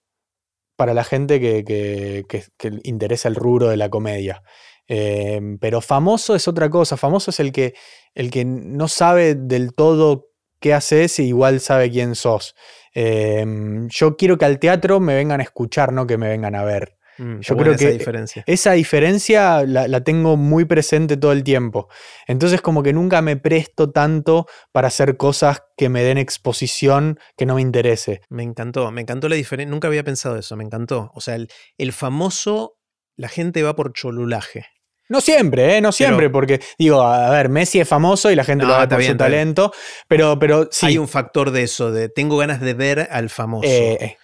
para la gente que, que- que- interesa el rubro de la comedia. Eh, pero famoso es otra cosa. Famoso es el que, el que no sabe del todo qué haces y igual sabe quién sos. Eh, yo quiero que al teatro me vengan a escuchar, no que me vengan a ver. Mm, yo creo esa que- diferencia. Esa diferencia la, la tengo muy presente todo el tiempo. Entonces como que nunca me presto tanto para hacer cosas que me den exposición que no me interese. Me encantó, me encantó la diferencia. Nunca había pensado eso, me encantó. O sea, el, el famoso, la gente va por cholulaje. No siempre, ¿eh? No siempre, porque digo, a ver, Messi es famoso y la gente No, lo está por bien, su talento, pero, pero sí. Hay un factor de eso, de tengo ganas de ver al famoso. eh,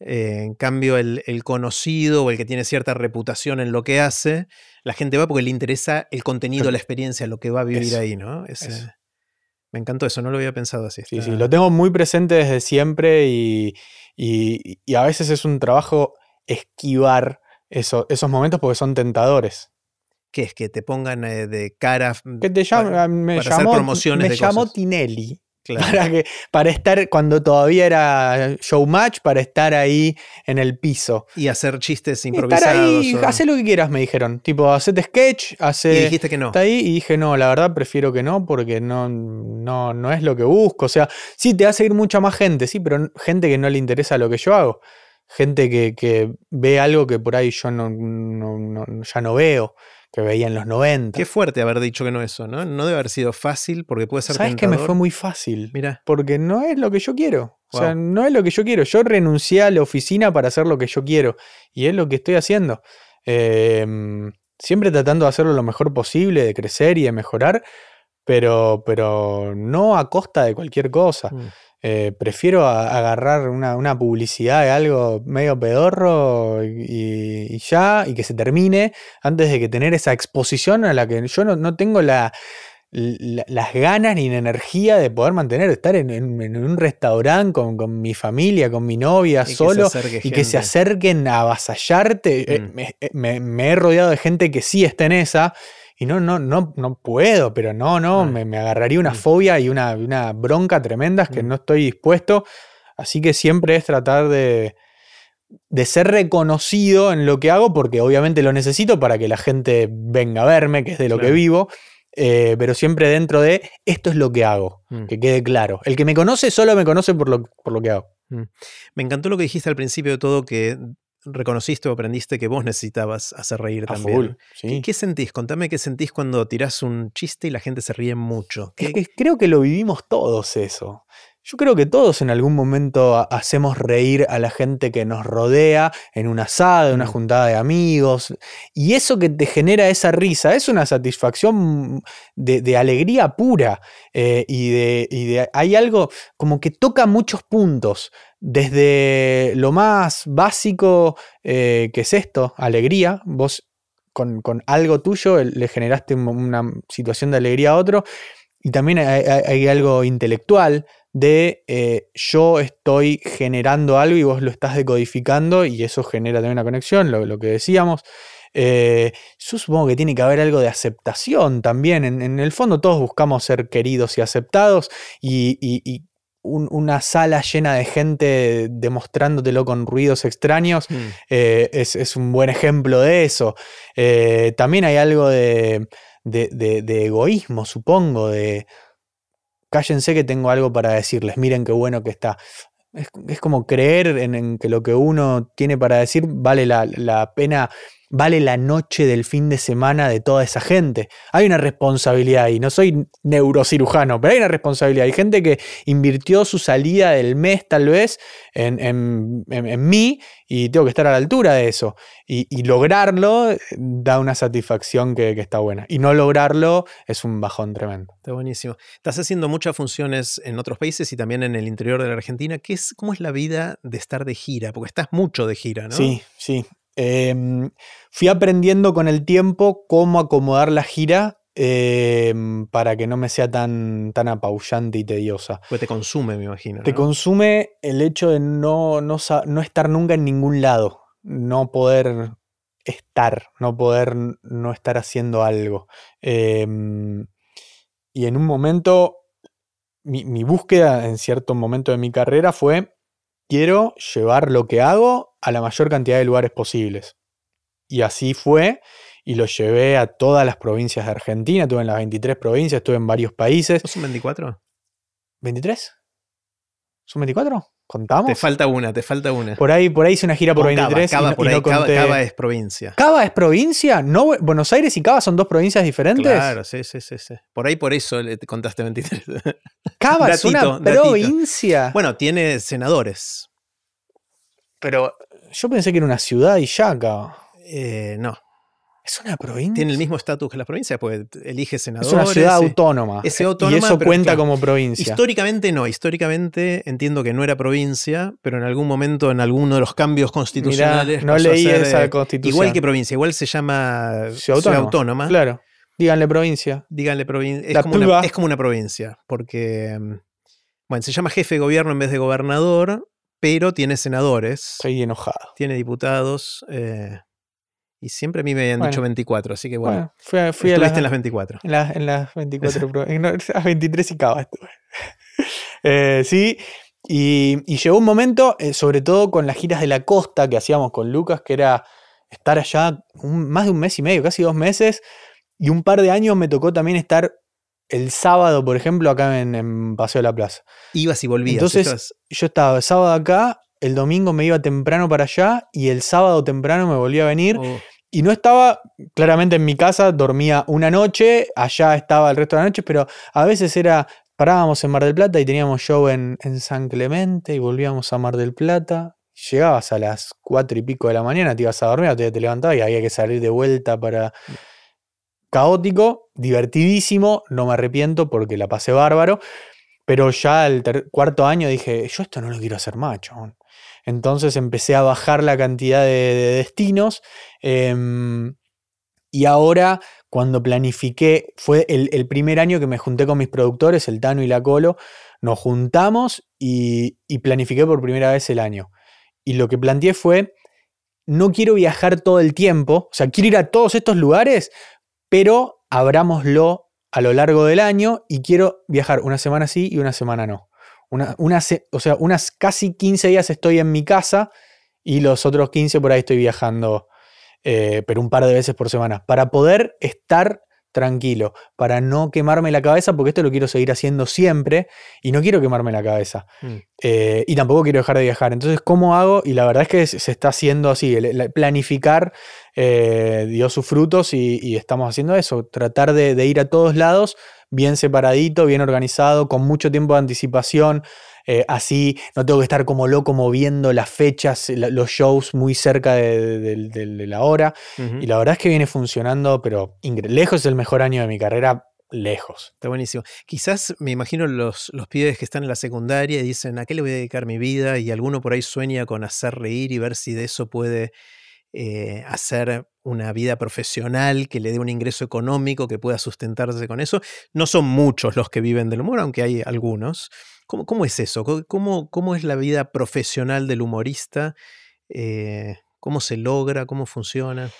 eh, en cambio, el, el conocido o el que tiene cierta reputación en lo que hace, la gente va porque le interesa el contenido, la experiencia, lo que va a vivir Eso, ahí, ¿no? Eso. me encantó eso, no lo había pensado así. sí, sí, lo tengo muy presente desde siempre y, y- y a veces es un trabajo esquivar eso- esos momentos porque son tentadores. ¿Qué es? Que te pongan eh, de cara. ¿Qué te llama? para- me para hacer promociones me de llamó cosas. Tinelli. claro. Para, que, para estar cuando todavía era showmatch, para estar ahí en el piso. Y hacer chistes Y improvisados. Estar ahí, o- hacé lo que quieras, me dijeron. Tipo, hacete sketch, y hace. dijiste que no. Está ahí y dije, no, la verdad prefiero que no, porque no, no, no es lo que busco. O sea, sí, te va a seguir mucha más gente, sí, pero gente que no le interesa lo que yo hago. Gente que, que ve algo que por ahí yo no, no- no- ya no veo, que veía en los 90. Qué fuerte haber dicho que no eso, ¿no? No debe haber sido fácil porque puede ser ¿Sabes que me fue muy fácil? Mira, Porque no es lo que yo quiero. O sea, Wow. no es lo que yo quiero. Yo renuncié a la oficina para hacer lo que yo quiero. Y es lo que estoy haciendo. Em, siempre tratando de hacerlo lo mejor posible, de crecer y de mejorar, pero, pero no a costa de cualquier cosa. mm, Eh, prefiero a- agarrar una, una publicidad de algo medio pedorro y, y ya, y que se termine, antes de que tener esa exposición a la que yo no, no tengo la, las ganas ni la energía de poder mantener, estar en, un restaurante con, mi familia, con mi novia, solo, y que se acerquen a avasallarte. Eh, mm. eh, me, he rodeado de gente que sí está en esa. Y no, no, no, no puedo, pero no, no, mm. me, agarraría una mm. fobia y una, una bronca tremendas que no estoy dispuesto. Así que siempre es tratar de, de ser reconocido en lo que hago, porque obviamente lo necesito para que la gente venga a verme, que es de lo que vivo, eh, pero siempre dentro de esto es lo que hago, mm. que quede claro. El que me conoce solo me conoce por lo, por lo que hago. Mm. Me encantó lo que dijiste al principio de todo, que reconociste o aprendiste que vos necesitabas hacer reír también. ¿Qué, sentís? Contame qué sentís cuando tirás un chiste y la gente se ríe mucho. creo que lo vivimos todos eso. Yo creo que todos en algún momento hacemos reír a la gente que nos rodea en una asada, en una mm. juntada de amigos. Y eso que te genera esa risa es una satisfacción de, alegría pura. Eh, y, de, hay algo como que toca muchos puntos. Desde lo más básico eh, que es esto, alegría. Vos con, algo tuyo le generaste una situación de alegría a otro. Y también hay algo intelectual de eh, yo estoy generando algo y vos lo estás decodificando y eso genera también una conexión, lo, que decíamos. Eh, yo supongo que tiene que haber algo de aceptación también. En, el fondo todos buscamos ser queridos y aceptados y, una sala llena de gente demostrándotelo con ruidos extraños mm. eh, es, un buen ejemplo de eso. también hay algo de egoísmo, supongo, de cállense que tengo algo para decirles, miren qué bueno que está. Es, como creer en, que lo que uno tiene para decir vale la, la pena vale la noche del fin de semana de toda esa gente. Hay una responsabilidad y no soy neurocirujano, pero hay una responsabilidad. Hay gente que invirtió su salida del mes tal vez en, en, mí y tengo que estar a la altura de eso. Y, lograrlo eh, da una satisfacción que, está buena. Y no lograrlo es un bajón tremendo. Está buenísimo. Estás haciendo muchas funciones en otros países y también en el interior de la Argentina. ¿Qué es, ¿Cómo es la vida de estar de gira? Porque estás mucho de gira, ¿no? Sí, sí. Em, fui aprendiendo con el tiempo cómo acomodar la gira em, para que no me sea tan, tan apabullante y tediosa. Pues te consume, me imagino. Te consume el hecho de no, no, no, estar nunca en ningún lado, no poder estar, no poder no estar haciendo algo. Em, y en un momento, mi, mi búsqueda en cierto momento de mi carrera fue quiero llevar lo que hago a la mayor cantidad de lugares posibles. Y así fue, y lo llevé a todas las provincias de Argentina, estuve en las 23 provincias, estuve en varios países. ¿Son 24? ¿23? ¿Son 24? ¿Contamos? Te falta una, te falta una. Por ahí, por ahí hice una gira por 23 Cava, por ahí, Cava, es provincia. ¿Cava es provincia? ¿No, ¿Buenos Aires y Cava son dos provincias diferentes? Claro, sí, sí, sí. sí. Por ahí por eso le contaste 23. ¿Cava es una provincia? Bueno, tiene senadores. Pero yo pensé que era una ciudad y ya acá. Eh, no. ¿Es una provincia? Tiene el mismo estatus que las provincias, pues elige senadores. Es una ciudad autónoma. Es autónoma. Y eso cuenta como provincia. Históricamente no. Históricamente entiendo que no era provincia, pero en algún momento, en alguno de los cambios constitucionales. no leí esa constitución. Igual que provincia, igual se llama ciudad autónoma. Claro. Díganle provincia. Díganle provincia. Es, es, como una provincia, porque. Mm, bueno, se llama jefe de gobierno en vez de gobernador, pero tiene senadores. Estoy enojado. Tiene diputados. Eh, y siempre a mí me habían dicho 24, así que bueno. fui, fui a las, en las 24. En, en las 24, en las 23 y cava estuve. Eh, sí, y, y, llegó un momento, eh, sobre todo con las giras de la costa que hacíamos con Lucas, que era estar allá más de un mes y medio, casi dos meses, y un par de años me tocó también estar el sábado, por ejemplo, acá en, Paseo de la Plaza. Ibas y volvías. Entonces, yo estaba el sábado acá, el domingo me iba temprano para allá y el sábado temprano me volvía a venir. Oh. Y no estaba claramente en mi casa, dormía una noche, allá estaba el resto de la noche, pero a veces era, parábamos en Mar del Plata y teníamos show en, en San Clemente y volvíamos a Mar del Plata. Llegabas a las cuatro y pico de la mañana, te ibas a dormir, te, te levantabas y había que salir de vuelta para caótico, divertidísimo, no me arrepiento porque la pasé bárbaro, pero ya el cuarto año dije, yo esto no lo quiero hacer macho. Entonces empecé a bajar la cantidad de, destinos em, y ahora, cuando planifiqué, fue el, primer año que me junté con mis productores, el Tano y la Colo, nos juntamos y, y planifiqué por primera vez el año. Y lo que planteé fue, no quiero viajar todo el tiempo, o sea, quiero ir a todos estos lugares, pero abrámoslo a lo largo del año y quiero viajar una semana sí y una semana no. Una, o sea, unas casi 15 días estoy en mi casa y los otros 15 por ahí estoy viajando, eh, pero un par de veces por semana, para poder estar tranquilo, para no quemarme la cabeza, porque esto lo quiero seguir haciendo siempre y no quiero quemarme la cabeza. Mm. Eh, y tampoco quiero dejar de viajar. Entonces, ¿cómo hago? Y la verdad es que se está haciendo así, planificar eh, dio sus frutos y, estamos haciendo eso, tratar de, ir a todos lados bien separadito, bien organizado, con mucho tiempo de anticipación. Eh, así no tengo que estar como loco moviendo las fechas, los shows muy cerca de, la hora. Y la verdad es que viene funcionando, pero lejos es el mejor año de mi carrera, lejos. Está buenísimo. Quizás me imagino los, los pibes que están en la secundaria y dicen, ¿a qué le voy a dedicar mi vida? Y alguno por ahí sueña con hacer reír y ver si de eso puede eh, hacer una vida profesional que le dé un ingreso económico que pueda sustentarse con eso. No son muchos los que viven del humor, aunque hay algunos. ¿Cómo, cómo es eso? ¿Cómo, ¿Cómo, es la vida profesional del humorista? Eh, ¿Cómo se logra? ¿Cómo funciona?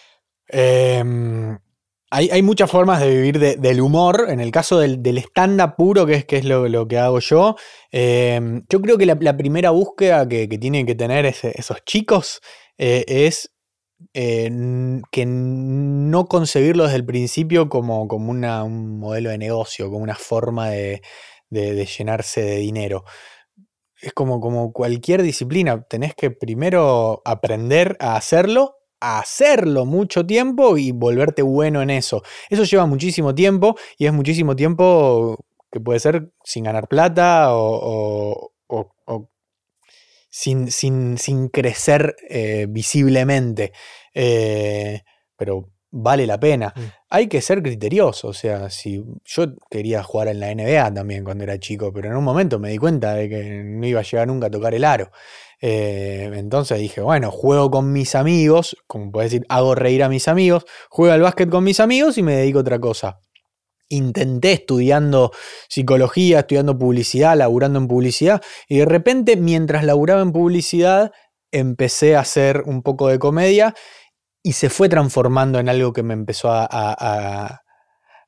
Em, hay, muchas formas de vivir del humor. En el caso del, del stand-up puro, que es, que es lo, que hago yo, em, yo creo que la, primera búsqueda que, tienen que tener esos chicos eh, es eh, que no concebirlo desde el principio como, como un modelo de negocio, como una forma de, llenarse de dinero. Es como, como cualquier disciplina, tenés que primero aprender a hacerlo, a hacerlo mucho tiempo y volverte bueno en eso. Eso lleva muchísimo tiempo y es muchísimo tiempo que puede ser sin ganar plata o sin, sin, crecer eh, visiblemente. Eh, pero vale la pena. Mm. Hay que ser criterioso, o sea, si yo quería jugar en la NBA también cuando era chico, pero en un momento me di cuenta de que no iba a llegar nunca a tocar el aro. Eh, entonces dije, bueno, juego con mis amigos, como puedes decir, hago reír a mis amigos, juego al básquet con mis amigos y me dedico a otra cosa intenté estudiando psicología, estudiando publicidad, laburando en publicidad, y de repente mientras laburaba en publicidad empecé a hacer un poco de comedia y se fue transformando en algo que me empezó a,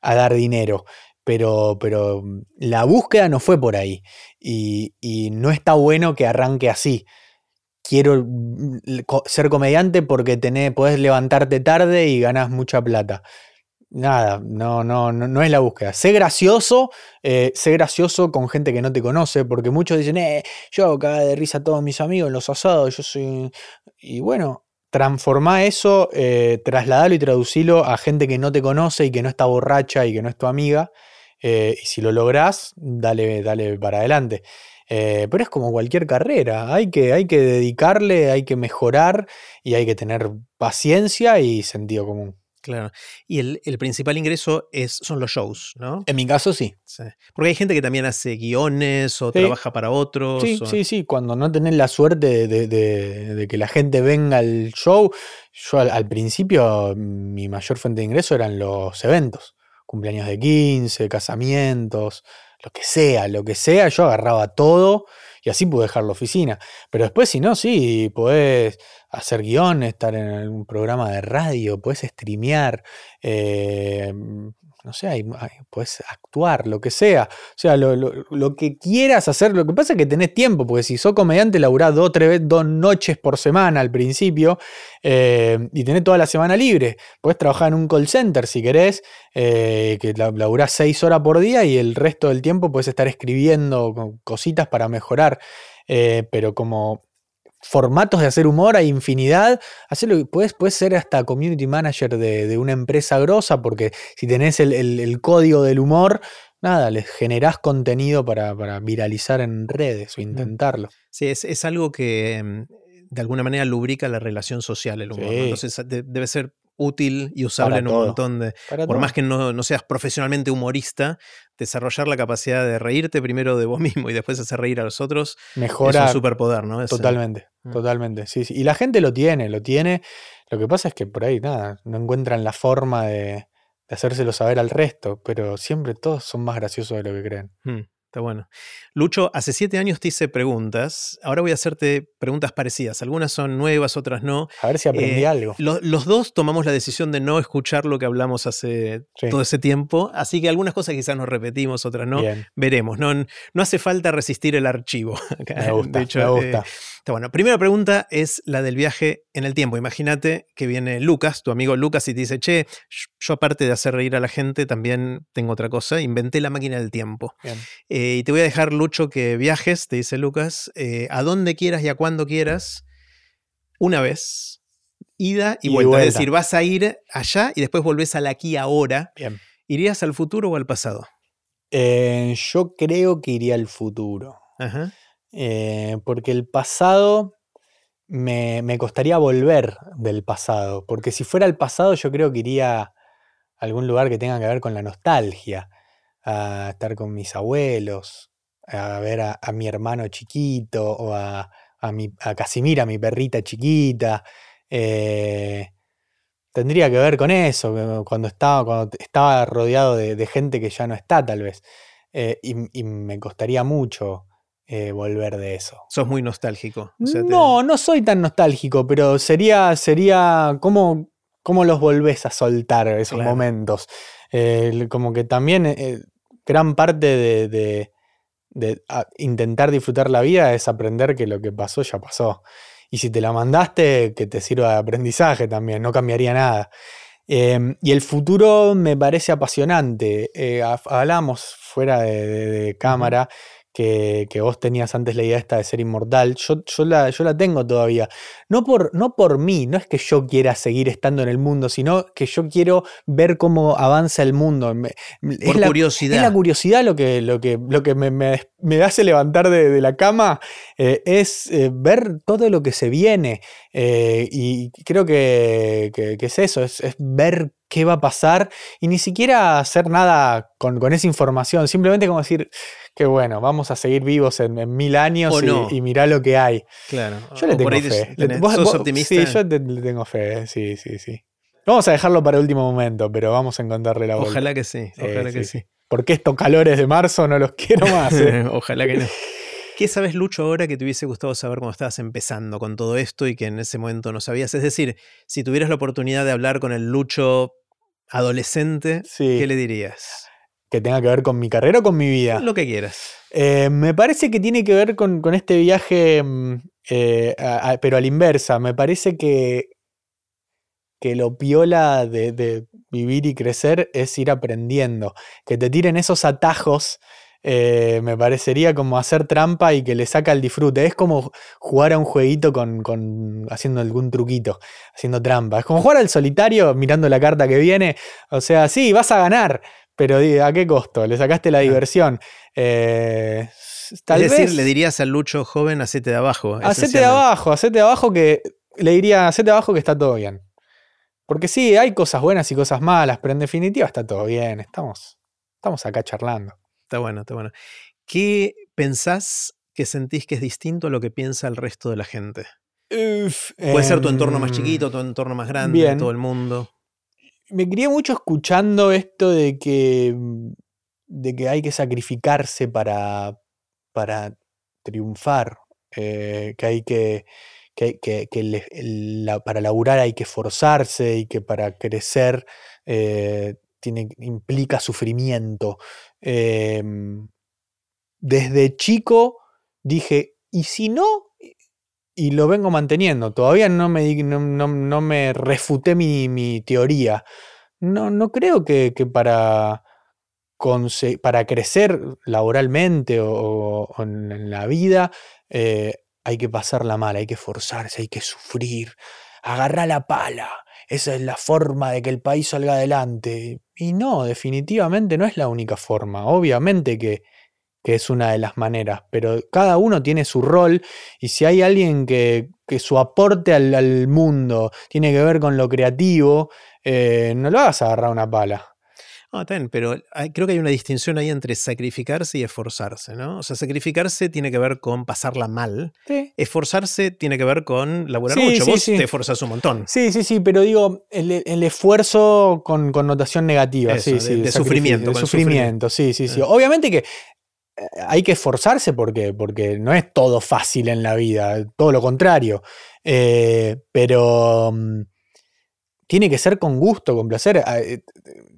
dar dinero. Pero, pero, la búsqueda no fue por ahí y, no está bueno que arranque así quiero mm, ser comediante porque tenés, podés levantarte tarde y ganas mucha plata nada, no, no, no, es la búsqueda. Sé gracioso, eh, sé gracioso con gente que no te conoce, porque muchos dicen, eh, yo hago de risa a todos mis amigos en los asados, yo soy... Y bueno, transformá eso, eh, trasladalo y traducilo a gente que no te conoce y que no está borracha y que no es tu amiga. Eh, y si lo lográs, dale, dale para adelante. pero es como cualquier carrera, hay que, hay que dedicarle, hay que mejorar y hay que tener paciencia y sentido común. Claro. Y el, principal ingreso es, son los shows, ¿no? En mi caso sí. Porque hay gente que también hace guiones o trabaja para otros. Sí, sí, sí. Cuando no tenés la suerte de, que la gente venga al show, yo al, principio mi mayor fuente de ingreso eran los eventos. Cumpleaños de 15, casamientos, lo que sea, lo que sea, yo agarraba todo y así pude dejar la oficina. Pero después, si no, sí, podés hacer guion, estar en algún programa de radio, puedes streamear, eh, no sé, puedes actuar, lo que sea. O sea, lo, que quieras hacer, lo que pasa es que tenés tiempo, porque si sos comediante, laburás dos, tres, dos noches por semana al principio eh, y tenés toda la semana libre. Puedes trabajar en un call center si querés, eh, que laburás seis horas por día y el resto del tiempo puedes estar escribiendo cositas para mejorar. pero como formatos de hacer humor, hay infinidad. Hacerlo, puedes, puedes ser hasta community manager de, una empresa grosa, porque si tenés el, código del humor, nada, les generás contenido para, viralizar en redes o intentarlo. Sí, es, algo que mm, de alguna manera lubrica la relación social, el humor. Entonces debe ser útil y usable Para en un todo. montón de... Para Por todo. más que no, no seas profesionalmente humorista, desarrollar la capacidad de reírte primero de vos mismo y después hacer reír a los otros mejora es un superpoder, ¿no? Es, eh, totalmente, Mm. totalmente. Sí, sí. Y la gente lo tiene, lo tiene. Lo que pasa es que por ahí nada, no encuentran la forma de, de hacérselo saber al resto, pero siempre todos son más graciosos de lo que creen. Mm, Está bueno. Lucho, hace siete años te hice preguntas. Ahora voy a hacerte preguntas parecidas. Algunas son nuevas, otras no. A ver si aprendí Eh, algo. Lo- los dos tomamos la decisión de no escuchar lo que hablamos hace Sí. todo ese tiempo, así que algunas cosas quizás nos repetimos, otras no. Bien, Veremos. No, no hace falta resistir el archivo. Acá, me gusta, de hecho, me eh, gusta. Está bueno. Primera pregunta es la del viaje en el tiempo. Imagínate que viene Lucas, tu amigo Lucas, y te dice, che, yo aparte de hacer reír a la gente, también tengo otra cosa. Inventé la máquina del tiempo. Bien. Eh, y te voy a dejar, Lucho, que viajes, te dice Lucas, eh, a donde quieras y a cuando quieras, una vez, ida y Y vuelta. vuelta. Es decir, vas a ir allá y después volvés al aquí ahora. Bien. ¿Irías al futuro o al pasado? Eh, yo creo que iría al futuro. Ajá. Eh, porque el pasado me, me costaría volver del pasado. Porque si fuera el pasado, yo creo que iría a algún lugar que tenga que ver con la nostalgia. A estar con mis abuelos, a ver a, a mi hermano chiquito, o a, a, mi, a Casimira, mi perrita chiquita. eh, tendría que ver con eso, que cuando estaba, cuando estaba rodeado de, de gente que ya no está, tal vez. Eh, y me costaría mucho eh, volver de eso. Sos muy nostálgico. o sea, te- No, no soy tan nostálgico, pero sería, sería ¿cómo, cómo los volvés a soltar esos Claro. momentos. Eh, como que también eh, gran parte de, de- de, ah, intentar disfrutar la vida es aprender que lo que pasó ya pasó. Y si te la mandaste, que te sirva de aprendizaje también, no cambiaría nada. Eh, y el futuro me parece apasionante. Eh, ha- hablamos fuera de, de- de cámara que, que vos tenías antes la idea esta de ser inmortal. Yo, yo, la, yo la tengo todavía. No por, no por mí, no es que yo quiera seguir estando en el mundo, sino que yo quiero ver cómo avanza el mundo. Me- es Por la- curiosidad. es la curiosidad lo que, lo que, lo que me, me- me hace levantar de, de la cama, eh, es eh, ver todo lo que se viene. eh, y creo que, que- que es eso, es, es ver qué va a pasar y ni siquiera hacer nada con, con esa información, simplemente como decir que bueno, vamos a seguir vivos en, en mil años O y, no. y mirá lo que hay. Claro. Yo le O tengo fe. tenés- vos- ¿Sos vos- optimista? Sí, yo te- le tengo fe, sí, sí, sí. Vamos a dejarlo para el último momento, pero vamos a encontrarle la vuelta. Ojalá que sí, Sí, ojalá que sí, sí. Porque estos calores de marzo no los quiero más. ¿eh? Ojalá que no. ¿Qué sabes, Lucho, ahora que te hubiese gustado saber cuando estabas empezando con todo esto y que en ese momento no sabías? Es decir, si tuvieras la oportunidad de hablar con el Lucho adolescente, Sí. ¿qué le dirías? que tenga que ver con mi carrera o con mi vida. Lo que quieras. Eh, me parece que tiene que ver con, con este viaje, mm, eh, a- a- pero a la inversa. Me parece que, que lo piola de, de vivir y crecer es ir aprendiendo. Que te tiren esos atajos. Eh, me parecería como hacer trampa y que le saca el disfrute. Es como jugar a un jueguito con, con- haciendo algún truquito, haciendo trampa. Es como jugar al solitario mirando la carta que viene. O sea, sí, vas a ganar, pero ¿a qué costo? Le sacaste la diversión. Eh, tal es decir, vez, le dirías al Lucho joven, hacete de abajo. hacete de abajo, hacete de abajo que le diría, hacete de abajo que está todo bien. Porque sí, hay cosas buenas y cosas malas, pero en definitiva está todo bien. Estamos, estamos acá charlando. Está bueno, está bueno. ¿Qué pensás que sentís que es distinto a lo que piensa el resto de la gente? Puede ser tu entorno más Em, chiquito, tu entorno más grande, bien. todo el mundo. Me crié mucho escuchando esto de que, de que hay que sacrificarse para, para triunfar, eh, que hay que, que, que- que le- la- para laburar hay que esforzarse y que para crecer eh, tiene, implica sufrimiento. Em, desde chico dije, ¿y si no? Y lo vengo manteniendo. Todavía no me, no, no- no me refuté mi, mi teoría. No, no creo que, que para, para crecer laboralmente o, en, la vida eh, hay que pasarla mal, hay que esforzarse, hay que sufrir. Agarrar la pala. Esa es la forma de que el país salga adelante. Y no, definitivamente no es la única forma. Obviamente que, que es una de las maneras, pero cada uno tiene su rol y si hay alguien que, que su aporte al, mundo tiene que ver con lo creativo, eh, no lo hagas agarrar una pala. Ah, bien, pero hay- creo que hay una distinción ahí entre sacrificarse y esforzarse, ¿no? O sea, sacrificarse tiene que ver con pasarla mal. Sí. Esforzarse tiene que ver con laburar Sí, mucho. sí, Vos sí. te esforzás un montón. Sí, sí, sí, pero digo, el, el esfuerzo con connotación negativa, Eso, sí, de- sí. de sufrimiento, de sufrimiento, sí, sí, sí. Eh. Obviamente que eh, hay que esforzarse porque, porque no es todo fácil en la vida, todo lo contrario. Eh, pero mm, tiene que ser con gusto, con placer, eh,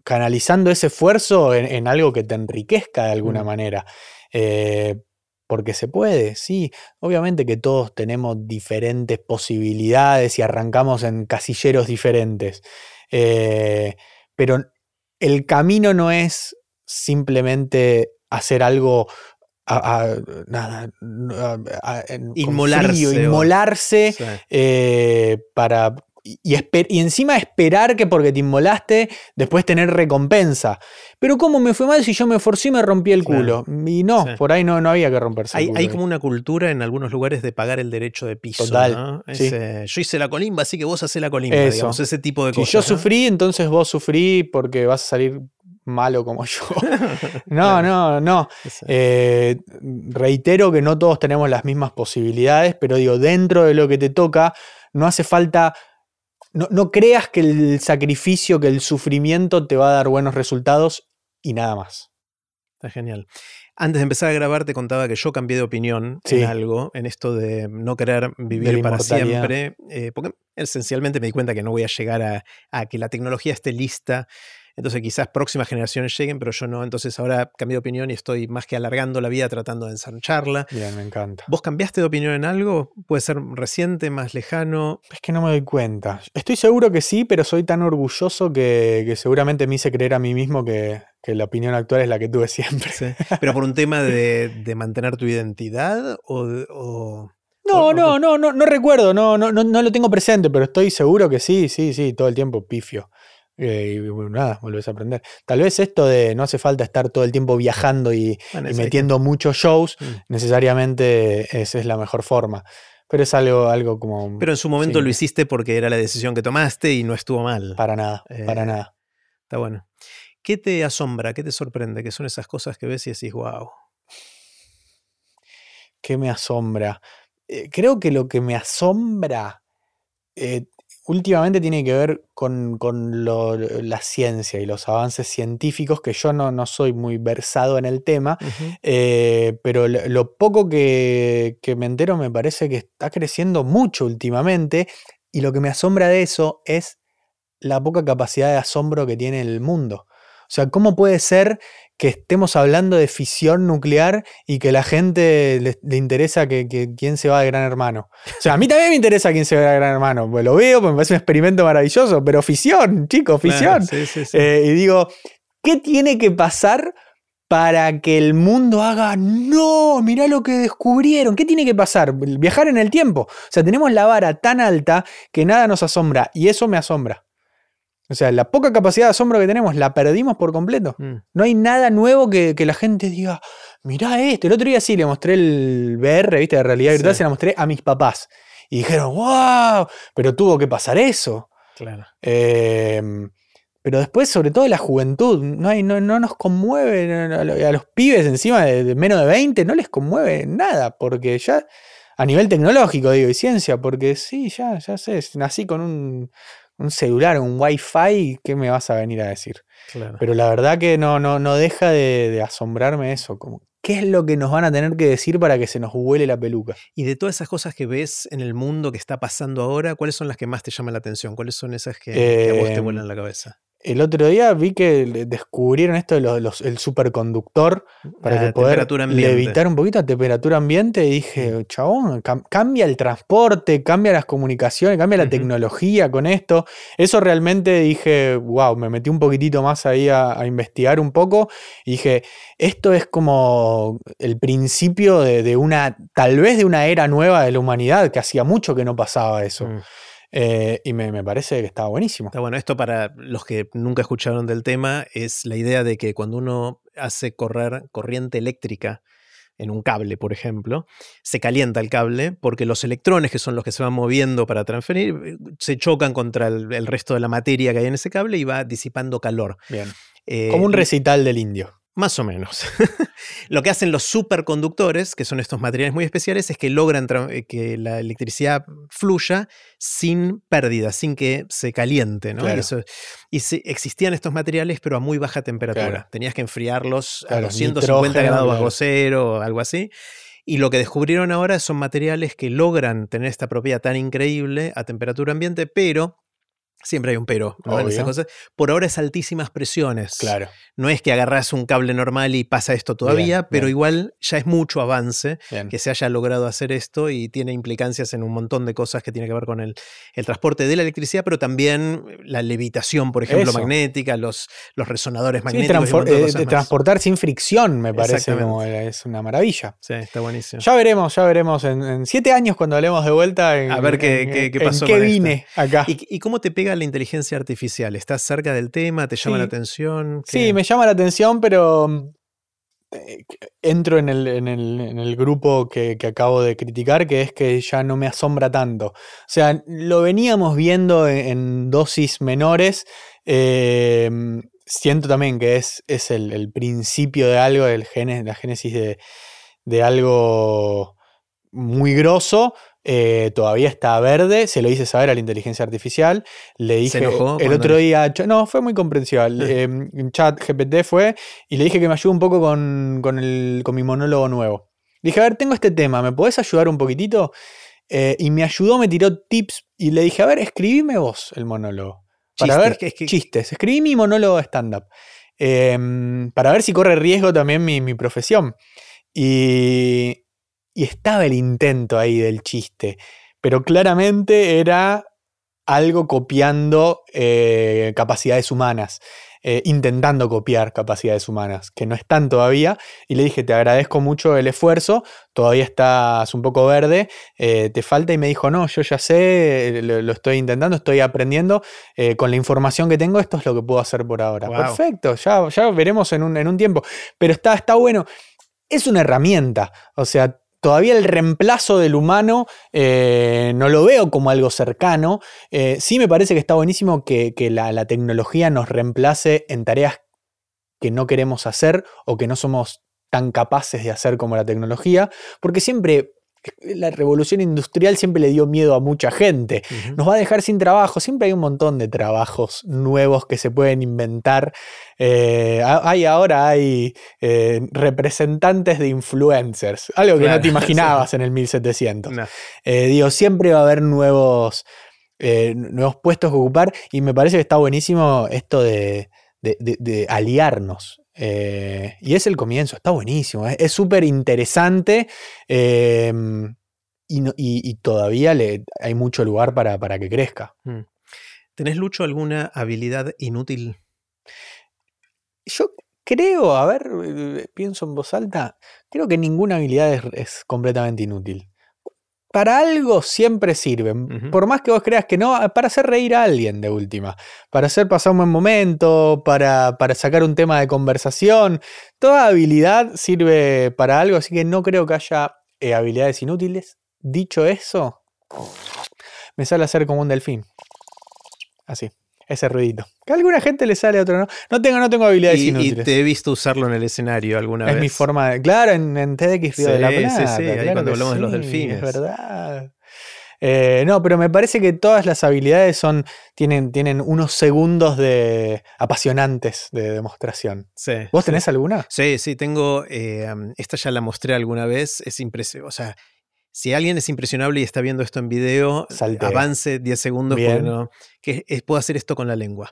canalizando ese esfuerzo en, en algo que te enriquezca de alguna Mm. manera. Eh, porque se puede, sí. Obviamente que todos tenemos diferentes posibilidades y arrancamos en casilleros diferentes. Eh, pero el camino no es simplemente hacer algo a- a- nada, a- a- en- con Inmolarse frío, inmolarse Sí. eh, para. Y, y esper- y encima esperar que porque te inmolaste, después tener recompensa. Pero ¿cómo me fue mal si yo me esforcé y me rompí el Claro. culo? Y no, Sí. por ahí no, no había que romperse el Hay, culo. hay como una cultura en algunos lugares de pagar el derecho de piso. Total, ¿no? sí. Yo hice la colimba, así que vos hacés la colimba, Eso. digamos, ese tipo de si cosas. yo ¿no? sufrí, entonces vos sufrí porque vas a salir malo como yo. No, no, no. Eh, reitero que no todos tenemos las mismas posibilidades, pero digo, dentro de lo que te toca, no hace falta. No, no creas que el sacrificio, que el sufrimiento te va a dar buenos resultados y nada más. Está genial. Antes de empezar a grabar te contaba que yo cambié de opinión Sí. en algo, en esto de no querer vivir para siempre, eh, porque esencialmente me di cuenta que no voy a llegar a, a que la tecnología esté lista, entonces quizás próximas generaciones lleguen, pero yo no, entonces ahora cambié de opinión y estoy más que alargando la vida tratando de ensancharla. Bien, me encanta. ¿Vos cambiaste de opinión en algo? ¿Puede ser reciente, más lejano? Es que no me doy cuenta. Estoy seguro que sí, pero soy tan orgulloso que, que seguramente me hice creer a mí mismo que, que la opinión actual es la que tuve siempre. Sí. ¿Pero por un tema de, de mantener tu identidad o... No, no, no, no, no recuerdo, no, no, no, no lo tengo presente, pero estoy seguro que sí, sí, sí, todo el tiempo pifio. Eh, y bueno, nada, volvés a aprender. Tal vez esto de no hace falta estar todo el tiempo viajando y, bueno, y es ahí que- metiendo muchos shows, Mm. necesariamente esa es la mejor forma. Pero es algo, algo como... Pero en su momento Sí. lo hiciste porque era la decisión que tomaste y no estuvo mal. Para nada, para Eh, nada. Está bueno. ¿Qué te asombra? ¿Qué te sorprende? ¿Qué son esas cosas que ves y decís, wow? ¿Qué me asombra? Eh, creo que lo que me asombra eh, últimamente tiene que ver con, con lo- la ciencia y los avances científicos, que yo no, no soy muy versado en el tema, eh, pero lo, lo poco que, que me entero me parece que está creciendo mucho últimamente y lo que me asombra de eso es la poca capacidad de asombro que tiene el mundo. O sea, ¿cómo puede ser que estemos hablando de fisión nuclear y que la gente le, le interesa que, que quién se va de Gran Hermano? O sea, a mí también me interesa quién se va de Gran Hermano, pues lo veo, pues me parece un experimento maravilloso, pero fisión, chicos, fisión. Claro, sí, sí, sí. Eh, y digo, ¿qué tiene que pasar para que el mundo haga, no, mirá lo que descubrieron? ¿Qué tiene que pasar? Viajar en el tiempo. O sea, tenemos la vara tan alta que nada nos asombra y eso me asombra. O sea, la poca capacidad de asombro que tenemos la perdimos por completo. Mm. No hay nada nuevo que, que la gente diga, mirá esto. El otro día sí le mostré el VR, ¿viste? De realidad virtual, Sí. se la mostré a mis papás. Y dijeron, wow, pero tuvo que pasar eso. Claro. Eh, pero después, sobre todo la juventud, no, hay, no, no nos conmueve no, no, a los pibes encima de, de menos de 20, no les conmueve nada, porque ya a nivel tecnológico, digo, y ciencia, porque sí, ya, ya sé, nací con un, un celular, un wifi, ¿qué me vas a venir a decir? claro. Pero la verdad que no, no, no deja de, de asombrarme eso, como, ¿qué es lo que nos van a tener que decir para que se nos huele la peluca? y de todas esas cosas que ves en el mundo que está pasando ahora, ¿cuáles son las que más te llaman la atención? ¿Cuáles son esas que, que a vos te Em, vuelan la cabeza? El otro día vi que descubrieron esto del superconductor para que poder levitar un poquito a temperatura ambiente y dije, chabón, cam- cambia el transporte, cambia las comunicaciones, cambia la tecnología con esto. Eso realmente dije, wow, me metí un poquitito más ahí a, a investigar un poco y dije, esto es como el principio de, de una, tal vez de una era nueva de la humanidad, que hacía mucho que no pasaba eso. Mm. Eh, y me, me parece que estaba buenísimo. Está bueno, esto para los que nunca escucharon del tema es la idea de que cuando uno hace correr corriente eléctrica en un cable, por ejemplo, se calienta el cable porque los electrones, que son los que se van moviendo para transferir, se chocan contra el, el resto de la materia que hay en ese cable y va disipando calor. Bien. Eh, Como un recital del indio. Más o menos. Lo que hacen los superconductores, que son estos materiales muy especiales, es que logran eh, que la electricidad fluya sin pérdida, sin que se caliente. ¿no? Claro. Y, eso- y se- existían estos materiales, pero a muy baja temperatura. Claro. Tenías que enfriarlos a Claro, 250 nitrógeno, grados bajo cero o algo así. Y lo que descubrieron ahora son materiales que logran tener esta propiedad tan increíble a temperatura ambiente, pero siempre hay un pero ¿no? en esas cosas. Por ahora es altísimas presiones. Claro. No es que agarras un cable normal y pasa esto todavía, Bien, pero bien. igual ya es mucho avance Bien. que se haya logrado hacer esto y tiene implicancias en un montón de cosas que tiene que ver con el, el transporte de la electricidad, pero también la levitación, por ejemplo, Eso. magnética, los, los resonadores Sí, magnéticos. y de eh, de transportar sin fricción, me parece como es una maravilla. Sí, está buenísimo. Ya veremos, ya veremos en, en siete años cuando hablemos de vuelta. En, A ver qué- en- qué- qué en pasó qué esto. vine acá. ¿Y, y cómo te pega la inteligencia artificial? ¿Estás cerca del tema? ¿Te llama Sí. la atención? Sí, me llama la atención, pero eh, entro en el, en el- en el grupo que, que acabo de criticar, que es que ya no me asombra tanto. O sea, lo veníamos viendo en, en dosis menores. eh, siento también que es, es el, el principio de algo, el gene- la génesis de, de algo muy grosso. Eh, todavía está verde, se lo hice saber a la inteligencia artificial. Le dije enojó el otro día, no, fue muy comprensiva. eh, en chat GPT fue y le dije que me ayude un poco con, con el, con mi monólogo nuevo. Dije, a ver, tengo este tema, ¿me podés ayudar un poquitito? Eh, y me ayudó, me tiró tips y le dije, a ver, escribime vos el monólogo. Para Chistes, ver, es que- chistes. Escribí mi monólogo de stand-up. Em, para ver si corre riesgo también mi, mi profesión. Y, y estaba el intento ahí del chiste, pero claramente era algo copiando eh, capacidades humanas, eh, intentando copiar capacidades humanas, que no están todavía. Y le dije, te agradezco mucho el esfuerzo, todavía estás un poco verde, eh, te falta. Y me dijo, no, yo ya sé, lo, lo estoy intentando, estoy aprendiendo. con la información que tengo, esto es lo que puedo hacer por ahora. Wow. Perfecto, ya, ya veremos en un, en un tiempo. Pero está, está bueno. Es una herramienta, o sea, todavía el reemplazo del humano eh, no lo veo como algo cercano. Eh, sí me parece que está buenísimo que, que la, la tecnología nos reemplace en tareas que no queremos hacer o que no somos tan capaces de hacer como la tecnología, porque siempre la revolución industrial siempre le dio miedo a mucha gente. Nos va a dejar sin trabajo. Siempre hay un montón de trabajos nuevos que se pueden inventar. Eh, ha- hay ahora hay eh, representantes de influencers, algo que no te imaginabas en el 1700. No. Eh, digo, siempre va a haber nuevos, nuevos puestos que ocupar y me parece que está buenísimo esto de, de- de- de aliarnos. Eh, y es el comienzo, está buenísimo, es súper interesante eh, y, no- y- y todavía le, hay mucho lugar para, para que crezca. Mm. ¿Tenés, Lucho, alguna habilidad inútil? Yo creo, a ver, eh, pienso en voz alta, creo que ninguna habilidad es, es completamente inútil. Para algo siempre sirven. Por más que vos creas que no, para hacer reír a alguien de última. Para hacer pasar un buen momento, para, para sacar un tema de conversación. Toda habilidad sirve para algo, así que no creo que haya eh, habilidades inútiles. Dicho eso, me sale a hacer como un delfín. Así, ese ruidito. Que a alguna gente le sale, a otro no. No tengo, no tengo habilidades Y, y inútiles. te he visto usarlo en el escenario alguna Es vez. mi forma de. Claro, en, en TEDx Sí, de la sí, Plata. sí, ahí claro cuando que hablamos de los sí, delfines. Es verdad. Eh, no, pero me parece que todas las habilidades son, tienen, tienen unos segundos de apasionantes de demostración. Sí, ¿Vos sí. tenés alguna? Sí, sí, tengo. eh, esta ya la mostré alguna vez. Es impresionante. O sea, si alguien es impresionable y está viendo esto en video, avance 10 segundos no. Que es- puedo hacer esto con la lengua.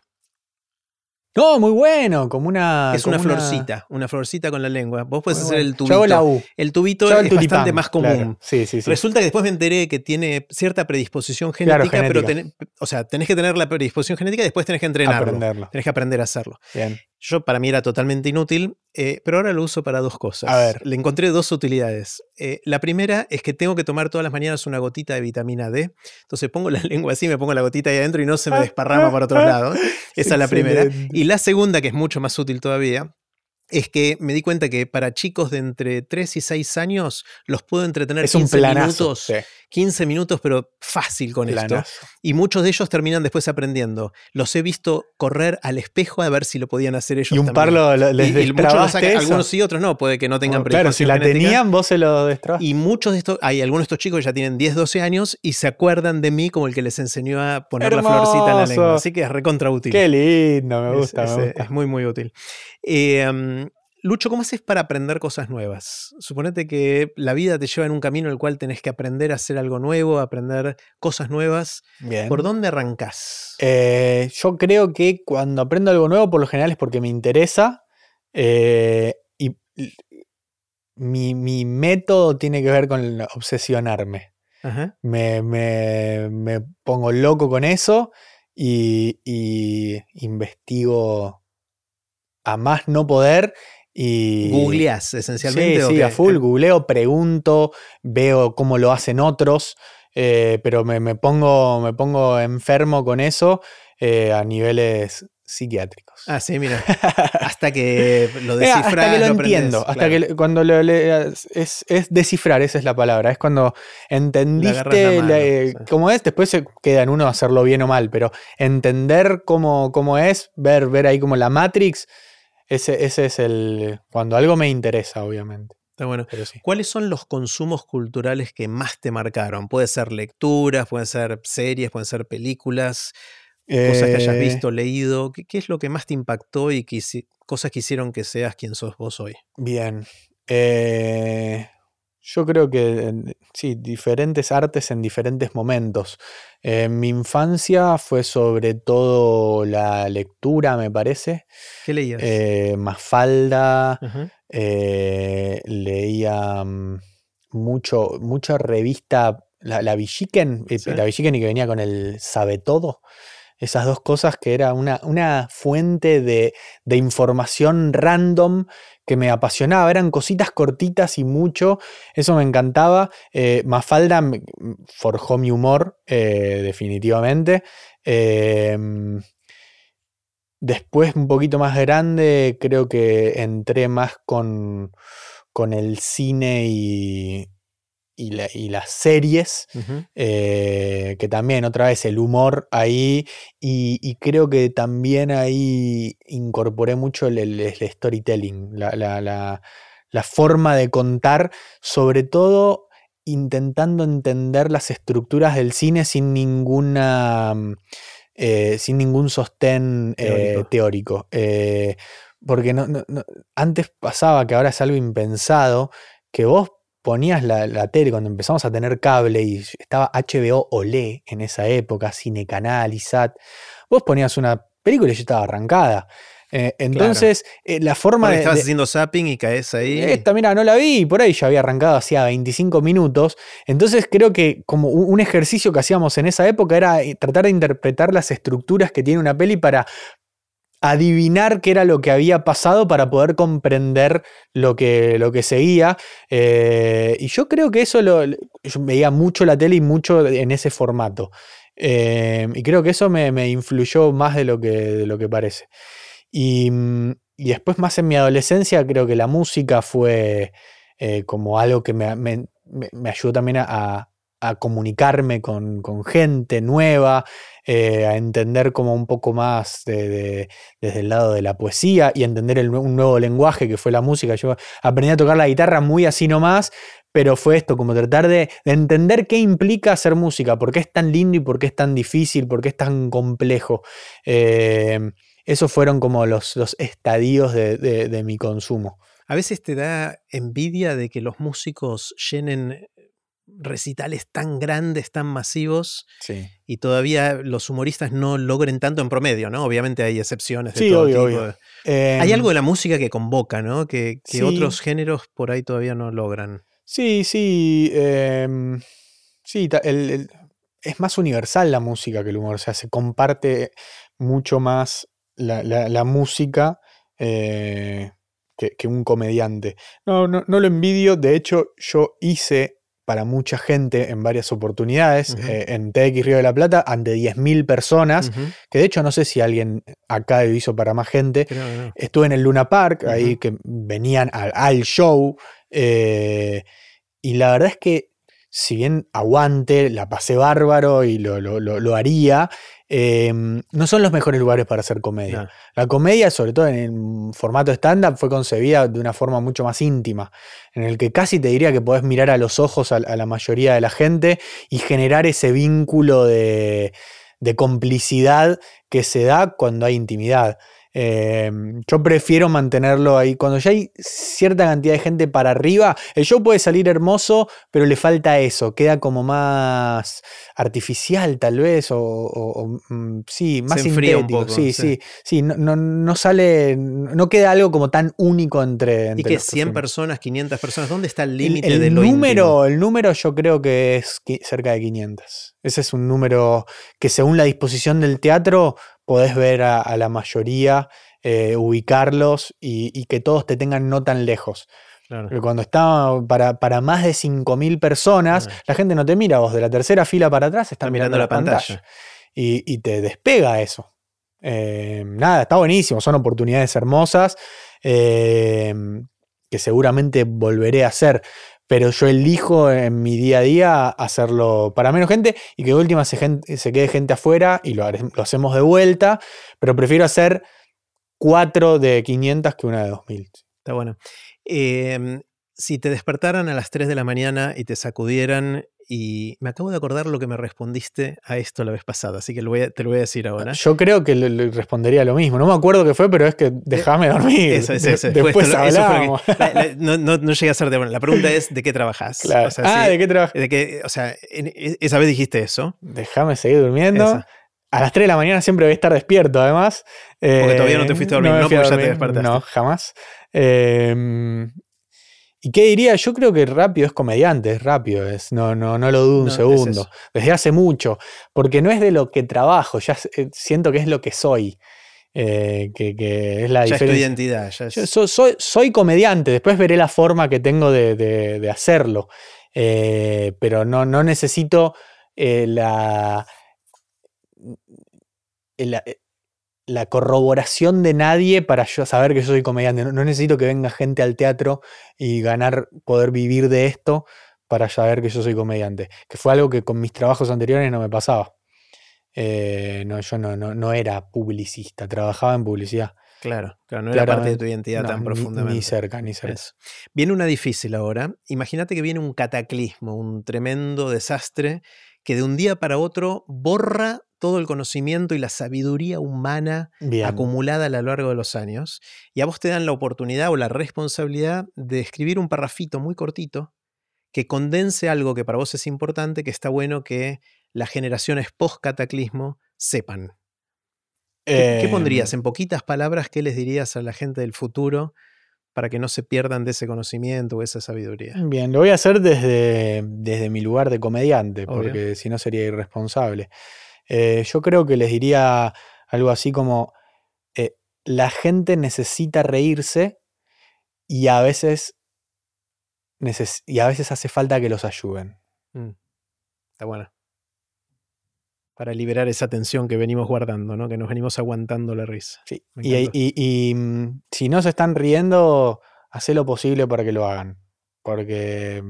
No, muy bueno, como una. es una florcita, una florcita con la lengua. Vos puedes hacer bueno. el Yo hago la tubito. U. El tubito Yo es el tulipán, bastante más común. claro. Sí, sí, sí. Resulta que después me enteré que tiene cierta predisposición Claro, genética, pero ten- o sea, tenés que tener la predisposición genética y después tenés que entrenarlo. Aprenderlo. Tenés que aprender a hacerlo. Bien. Yo para mí era totalmente inútil, eh, pero ahora lo uso para dos cosas. A ver. Le encontré dos utilidades. Eh, la primera es que tengo que tomar todas las mañanas una gotita de vitamina D. Entonces pongo la lengua así, me pongo la gotita ahí adentro y no se me desparrama para otros lados. Esa es la primera. Y la segunda, que es mucho más útil todavía, es que me di cuenta que para chicos de entre 3 y 6 años los puedo entretener Es un 15 planazo. minutos, sí, 15 minutos, pero fácil con esto. Y muchos de ellos terminan después aprendiendo. Los he visto correr al espejo a ver si lo podían hacer ellos Y un par lo, lo- les Y- muchos sacan, algunos sí, otros no, puede que no tengan Claro, si la genética. tenían, vos se lo destrabaste. Y muchos de estos, hay algunos de estos chicos que ya tienen 10, 12 años y se acuerdan de mí como el que les enseñó a poner la florcita en la lengua. Así que es recontra útil. Qué lindo, me gusta, es, me gusta. es muy, muy útil. Eh, Lucho, ¿cómo haces para aprender cosas nuevas? Suponete que la vida te lleva en un camino en el cual tenés que aprender a hacer algo nuevo, aprender cosas nuevas. Bien. ¿Por dónde arrancás? Eh, yo creo que cuando aprendo algo nuevo, por lo general es porque me interesa. eh, y mi, mi método tiene que ver con obsesionarme. Ajá. Me, me- me pongo loco con eso y, y investigo a más no poder. Y ¿Googleás esencialmente? Sí, a full, googleo, pregunto, veo cómo lo hacen otros, eh, pero me, me pongo, me pongo enfermo con eso eh, a niveles psiquiátricos. Ah, sí, mira. Hasta que lo Eh, descifras. hasta que lo, entiendo, hasta claro. que cuando lo leas, es, es descifrar, esa es la palabra, es cuando entendiste agarras la mano, la- eh, sí. cómo es, después se queda en uno hacerlo bien o mal, pero entender cómo, cómo es, ver, ver ahí como la Matrix, ese, ese es el, cuando algo me interesa, obviamente, Está bueno. pero sí. ¿Cuáles son los consumos culturales que más te marcaron? Puede ser lecturas, pueden ser series, pueden ser películas, cosas que hayas Eh, visto, leído. ¿Qué, qué es lo que más te impactó y que cosas que hicieron que seas quien sos vos hoy? Bien. Eh, yo creo que eh, sí, diferentes artes en diferentes momentos. En mi infancia fue sobre todo la lectura, me parece. ¿Qué leías? Eh, Mafalda, eh, leía mm, mucho, mucha revista, la, la Villiquen, eh, Sí. la Villiquen y que venía con el Sabe Todo. Esas dos cosas que era una, una fuente de, de información random que me apasionaba. Eran cositas cortitas y mucho. Eso me encantaba. Eh, Mafalda me- forjó mi humor, eh, definitivamente. Em, Después, un poquito más grande, creo que entré más con, con el cine y, y, la- y las series, eh, que también otra vez el humor ahí, y, y creo que también ahí incorporé mucho el, el- el storytelling, la, la- la- la forma de contar, sobre todo intentando entender las estructuras del cine sin ninguna... eh, sin ningún sostén eh, Teórico. teórico. Porque no, no- no- antes pasaba que ahora es algo impensado, que vos ponías la, la tele cuando empezamos a tener cable y estaba HBO Olé en esa época, Cine Canal, ISAT, vos ponías una película y ya estaba arrancada. Eh, entonces, eh, la forma Porque de, estabas de- haciendo zapping y caes ahí. esta, mira, no la vi y por ahí ya había arrancado hacía 25 minutos. Entonces creo que como un un ejercicio que hacíamos en esa época era eh, tratar de interpretar las estructuras que tiene una peli para adivinar qué era lo que había pasado para poder comprender lo que, lo que seguía. Eh, y yo creo que eso lo, yo veía mucho la tele y mucho en ese formato. Eh, y creo que eso me, me influyó más de lo que, de lo que parece. Y, y después más en mi adolescencia creo que la música fue eh, como algo que me- me- me ayudó también a, a- comunicarme con, con gente nueva, eh, a entender como un poco más de- de- desde el lado de la poesía y entender el un nuevo lenguaje que fue la música. Yo aprendí a tocar la guitarra muy así nomás, pero fue esto, como tratar de, de entender qué implica hacer música, por qué es tan lindo y por qué es tan difícil, por qué es tan complejo. Eh, esos fueron como los, los estadios de- de mi consumo. A veces te da envidia de que los músicos llenen recitales tan grandes, tan masivos, Sí. y todavía los humoristas no logren tanto en promedio, ¿no? Obviamente hay excepciones de Sí, todo obvio, tipo. obvio. Em, Hay algo de la música que convoca, ¿no? Que, que Sí. otros géneros por ahí todavía no logran. Sí, sí. em, sí, ta- el- el- es más universal la música que el humor. O sea, se comparte mucho más la, la- la música eh, que, que un comediante. No, no, no lo envidio. De hecho, yo hice para mucha gente en varias oportunidades, eh, en TX Río de la Plata, ante 10.000 personas, que de hecho no sé si alguien acá lo hizo para más gente. no. Estuve en el Luna Park, ahí que venían al, al show, eh, y la verdad es que si bien aguante, la pasé bárbaro y lo, lo- lo- lo haría, eh, no son los mejores lugares para hacer comedia. No. La comedia, sobre todo en el formato stand-up, fue concebida de una forma mucho más íntima, en el que casi te diría que podés mirar a los ojos a, a la mayoría de la gente y generar ese vínculo de, de complicidad que se da cuando hay intimidad. Eh, yo prefiero mantenerlo ahí. Cuando ya hay cierta cantidad de gente para arriba, el show puede salir hermoso, pero le falta eso. Queda como más artificial, tal vez, o, o- o, mm, sí, más Se un sintético. poco, sí, sí. sí, sí. no, no, no sale, no queda algo como tan único entre. Y que los 100 performers. personas, 500 personas, ¿dónde está el límite el de lo número, íntimo? el número yo creo que es cerca de 500. Ese es un número que según la disposición del teatro podés ver a, a la mayoría, eh, ubicarlos y, y que todos te tengan no tan lejos. Claro. Porque cuando está para, para más de 5.000 personas, la gente no te mira, vos de la tercera fila para atrás estás Está mirando, la pantalla. pantalla. Y, y te despega eso. Eh, nada, está buenísimo, son oportunidades hermosas eh, que seguramente volveré a hacer. Pero yo elijo en mi día a día hacerlo para menos gente y que de última se, se quede gente afuera y lo, lo hacemos de vuelta. Pero prefiero hacer cuatro de 500 que una de 2000. Está bueno. Eh, si te despertaran a las 3 de la mañana y te sacudieran, y me acabo de acordar lo que me respondiste a esto la vez pasada, así que lo voy a- te lo voy a decir ahora. Yo creo que le, le respondería lo mismo. No me acuerdo qué fue, pero es que déjame dormir. Eso, eso, eso. Después eso hablamos. la- la- no, no, no llegué a ser de bueno. La pregunta es: ¿de qué trabajas? Claro. O sea, ah, si- ¿de qué trabajas? de o sea, en- e- esa vez dijiste eso. Déjame seguir durmiendo. Esa. A las 3 de la mañana siempre voy a estar despierto, además. Porque todavía no te fuiste a dormir, no porque ya te despertaste. No, jamás. Eh, ¿Y qué diría? Yo creo que rápido es comediante, es rápido, es, no, no, no lo dudo un No, segundo. Desde hace mucho, porque no es de lo que trabajo, ya eh, siento que es lo que soy. eh, que, que es la Ya es tu identidad. Ya es- Yo so- soy, soy comediante, después veré la forma que tengo de, de- de hacerlo. Eh, pero no, no necesito eh, la, la, la corroboración de nadie para yo saber que yo soy comediante. No, no necesito que venga gente al teatro y ganar, poder vivir de esto para saber que yo soy comediante. Que fue algo que con mis trabajos anteriores no me pasaba. Eh, no, yo no, no, no era publicista, trabajaba en publicidad. Claro, claro, no era parte de tu identidad tan ni- profundamente. Ni cerca, ni cerca. Eso. Viene una difícil ahora. Imagínate que viene un cataclismo, un tremendo desastre que de un día para otro borra todo el conocimiento y la sabiduría humana Bien. acumulada a lo largo de los años. Y a vos te dan la oportunidad o la responsabilidad de escribir un parrafito muy cortito que condense algo que para vos es importante, que está bueno que las generaciones post-cataclismo sepan. ¿Qué, qué pondrías en poquitas palabras? ¿Qué les dirías a la gente del futuro para que no se pierdan de ese conocimiento o esa sabiduría? Bien, lo voy a hacer desde, desde mi lugar de comediante, Obvio. porque si no sería irresponsable. Eh, yo creo que les diría algo así como, eh, la gente necesita reírse y a veces, neces- y a veces hace falta que los ayuden. Mm, Está bueno. Para liberar esa tensión que venimos guardando, ¿no? Que nos venimos aguantando la risa. Sí. Y, y- y, mm, si no se están riendo, hacé lo posible para que lo hagan, porque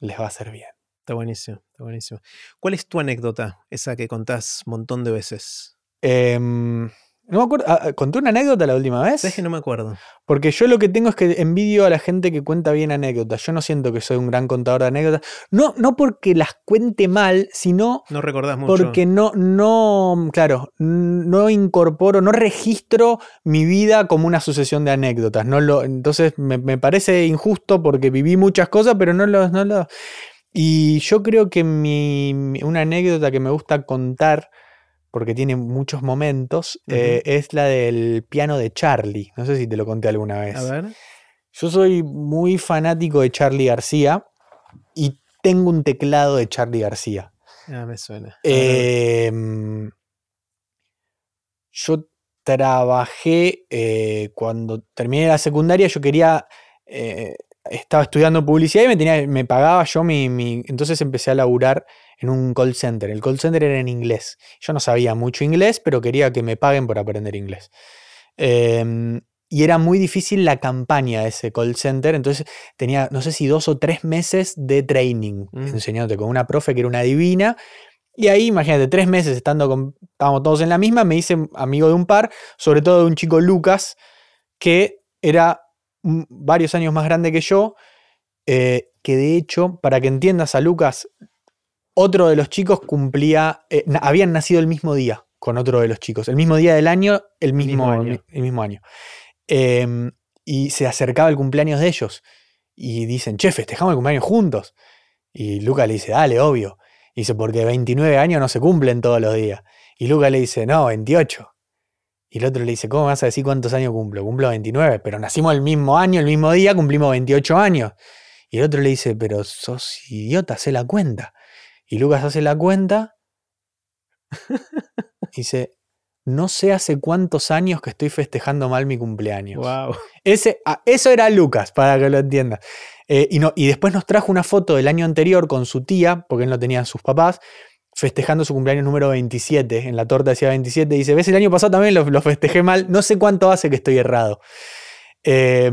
les va a hacer bien. Está buenísimo, está buenísimo. ¿Cuál es tu anécdota? Esa que contás un montón de veces. Em, no me acuerdo, ah, ah, conté una anécdota la última vez. ¿Sabes que no me acuerdo? Porque yo lo que tengo es que envidio a la gente que cuenta bien anécdotas. Yo no siento que soy un gran contador de anécdotas. No, no porque las cuente mal, sino No recordás mucho. porque no, no, claro, no incorporo, no registro mi vida como una sucesión de anécdotas. No lo, entonces me, me parece injusto porque viví muchas cosas, pero no lo, no lo. Y yo creo que mi, una anécdota que me gusta contar, porque tiene muchos momentos, eh, es la del piano de Charlie. No sé si te lo conté alguna vez. A ver. Yo soy muy fanático de Charlie García y tengo un teclado de Charlie García. Ah, me suena. Em, yo trabajé eh, cuando terminé la secundaria, yo quería, eh, estaba estudiando publicidad y me, tenía, me pagaba yo mi, mi, Entonces empecé a laburar en un call center. El call center era en inglés. Yo no sabía mucho inglés, pero quería que me paguen por aprender inglés. Em, y era muy difícil la campaña de ese call center. Entonces tenía, no sé si dos o tres meses de training, Mm. enseñándote con una profe que era una divina. Y ahí, imagínate, tres meses estando con, estábamos todos en la misma, me hice amigo de un par, sobre todo de un chico Lucas, que era varios años más grande que yo, eh, que de hecho, para que entiendas a Lucas, otro de los chicos cumplía, eh, habían nacido el mismo día con otro de los chicos, el mismo día del año, el mismo, año. el mismo año. Em, y se acercaba el cumpleaños de ellos. Y dicen, che, festejamos el cumpleaños juntos. Y Lucas le dice, dale, obvio. Y dice, porque 29 años no se cumplen todos los días. Y Lucas le dice, no, 28. Y el otro le dice, ¿cómo vas a decir cuántos años cumplo? Cumplo 29, pero nacimos el mismo año, el mismo día, cumplimos 28 años. Y el otro le dice, pero sos idiota, haz la cuenta. Y Lucas hace la cuenta. dice, no sé hace cuántos años que estoy festejando mal mi cumpleaños. Wow. Ese, ah, eso era Lucas, para que lo entiendas. Eh, y, no, y después nos trajo una foto del año anterior con su tía, porque él no tenía a sus papás, festejando su cumpleaños número 27. En la torta decía 27. Y dice, ¿ves? El año pasado también lo, festejé mal. No sé cuánto hace que estoy errado. Eh,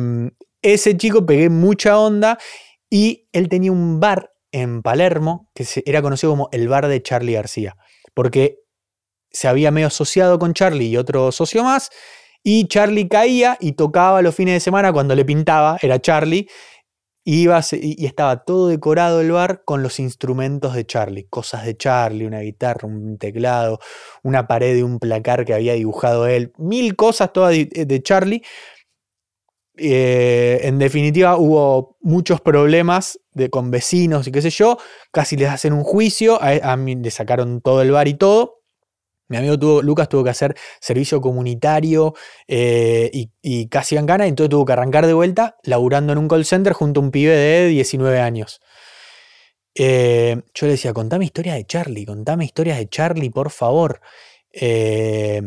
ese chico pegué mucha onda y él tenía un bar en Palermo que era conocido como el bar de Charlie García. Porque se había medio asociado con Charlie y otro socio más. Y Charlie caía y tocaba los fines de semana cuando le pintaba, era Charlie. Y, estaba todo decorado el bar con los instrumentos de Charlie, cosas de Charlie, una guitarra, un teclado, una pared de un placar que había dibujado él, mil cosas todas de, de Charlie. Eh, en definitiva, hubo muchos problemas de, con vecinos y qué sé yo. Casi les hacen un juicio. A, a mí le sacaron todo el bar y todo. Mi amigo Lucas tuvo que hacer servicio comunitario eh, y, casi en gana, entonces tuvo que arrancar de vuelta laburando en un call center junto a un pibe de 19 años. Eh, yo le decía, contame historias de Charlie, contame historias de Charlie, por favor. Eh,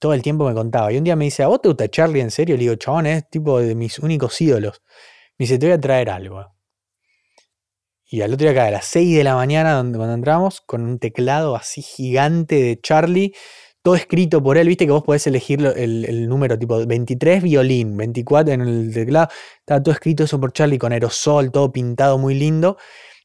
todo el tiempo me contaba. Y un día me dice, ¿a vos te gusta Charlie en serio? Le digo, chabón, es tipo de mis únicos ídolos. Me dice, te voy a traer algo. Y al otro día, acá, a las 6 de la mañana, donde, cuando entramos, con un teclado así gigante de Charlie, todo escrito por él, viste que vos podés elegir el, el número tipo 23 violín, 24 en el teclado, estaba todo escrito eso por Charlie con aerosol, todo pintado muy lindo.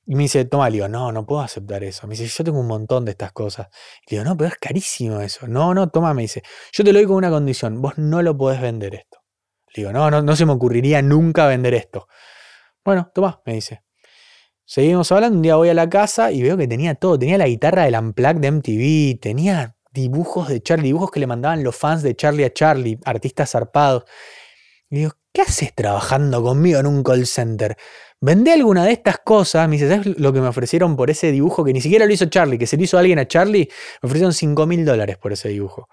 Y me dice, toma, le digo, no, no puedo aceptar eso. Me dice, yo tengo un montón de estas cosas. Le digo, no, pero es carísimo eso. No, no, toma, me dice, yo te lo doy con una condición, vos no lo podés vender esto. Le digo, no, no, no se me ocurriría nunca vender esto. Bueno, toma, me dice. Seguimos hablando, un día voy a la casa y veo que tenía todo. Tenía la guitarra del Unplugged de MTV, tenía dibujos de Charlie, dibujos que le mandaban los fans de Charlie a Charlie, artistas zarpados. Y digo, ¿qué haces trabajando conmigo en un call center? Vendé alguna de estas cosas. Me dice, ¿sabes lo que me ofrecieron por ese dibujo que ni siquiera lo hizo Charlie, que se lo hizo alguien a Charlie? Me ofrecieron 5 mil dólares por ese dibujo.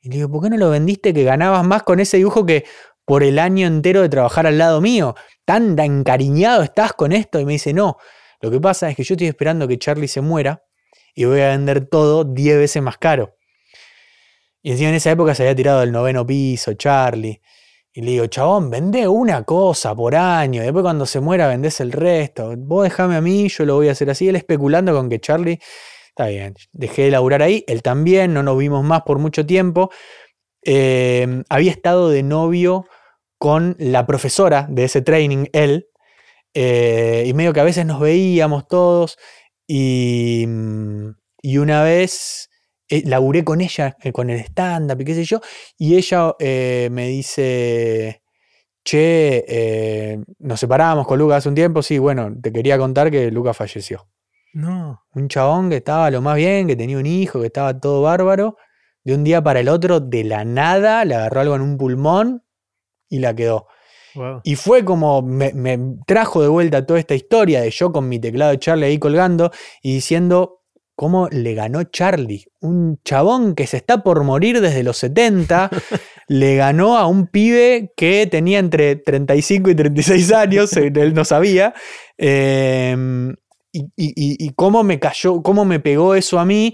Y le digo, ¿por qué no lo vendiste que ganabas más con ese dibujo que por el año entero de trabajar al lado mío? ¿Tan encariñado estás con esto? Y me dice, no. Lo que pasa es que yo estoy esperando que Charlie se muera y voy a vender todo 10 veces más caro. Y encima en esa época se había tirado del noveno piso, Charlie. Y le digo, chabón, vendé una cosa por año. Y después cuando se muera vendés el resto. Vos dejame a mí, yo lo voy a hacer así. Él especulando con que Charlie. Está bien. Dejé de laburar ahí. Él también. No nos vimos más por mucho tiempo. Eh, había estado de novio con la profesora de ese training, él. eh, y medio que a veces nos veíamos todos. Y, mm, y una vez eh, laburé con ella, eh, con el stand-up y qué sé yo. Y ella eh, me dice, che, nos separamos con Lucas hace un tiempo. Sí, bueno, te quería contar que Lucas falleció. No. Un chabón que estaba lo más bien, que tenía un hijo, que estaba todo bárbaro. De un día para el otro, de la nada, le agarró algo en un pulmón y la quedó. Wow. Y fue como me, me trajo de vuelta toda esta historia de yo con mi teclado de Charlie ahí colgando y diciendo cómo le ganó Charlie. Un chabón que se está por morir desde los 70, le ganó a un pibe que tenía entre 35 y 36 años, él no sabía. eh, y- y- y cómo me cayó, cómo me pegó eso a mí.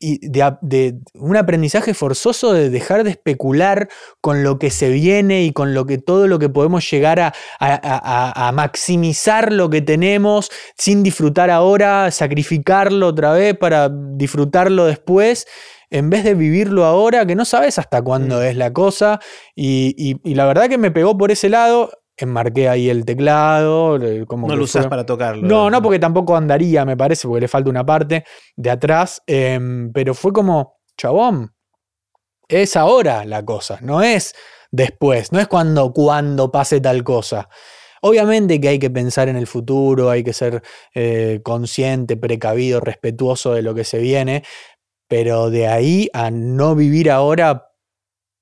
Y de, un aprendizaje forzoso de dejar de especular con lo que se viene y con lo que todo lo que podemos llegar a, a- a- a maximizar lo que tenemos sin disfrutar ahora, sacrificarlo otra vez para disfrutarlo después, en vez de vivirlo ahora, que no sabes hasta cuándo Mm. es la cosa. Y, y- y la verdad que me pegó por ese lado. Enmarqué ahí el teclado. le- Como No lo usas fue- para tocarlo. no, no, porque tampoco andaría, me parece, porque le falta una parte de atrás. em, pero fue como, chabón, es ahora la cosa, no es después, no es cuando, cuando pase tal cosa. Obviamente que hay que pensar en el futuro, hay que ser eh, consciente, precavido, respetuoso de lo que se viene, pero de ahí a no vivir ahora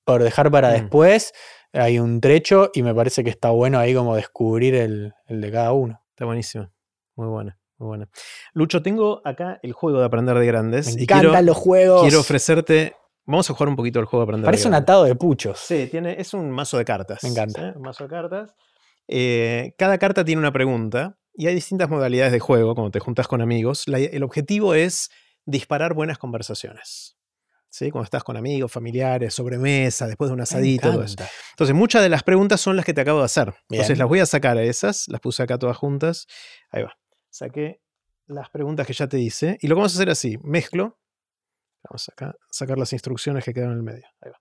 por dejar para Mm. después, hay un trecho y me parece que está bueno ahí como descubrir el- el de cada uno. Está buenísimo. Muy buena, muy buena. Lucho, tengo acá el juego de aprender de grandes. Me y encantan quiero, los juegos. quiero ofrecerte. Vamos a jugar un poquito el juego de aprender Parece de un atado de puchos. Sí, tiene, es un mazo de cartas. Me encanta. ¿sí? Un mazo de cartas. Eh, cada carta tiene una pregunta y hay distintas modalidades de juego, cuando te juntas con amigos. La- el objetivo es disparar buenas conversaciones. ¿Sí? Cuando estás con amigos, familiares, sobremesa, después de un asadito. todo eso. Entonces, muchas de las preguntas son las que te acabo de hacer. Entonces, las voy a sacar a esas, las puse acá todas juntas. Ahí va. Saqué las preguntas que ya te hice. Y lo que vamos a hacer así: mezclo. Vamos acá a sacar las instrucciones que quedan en el medio. Ahí va.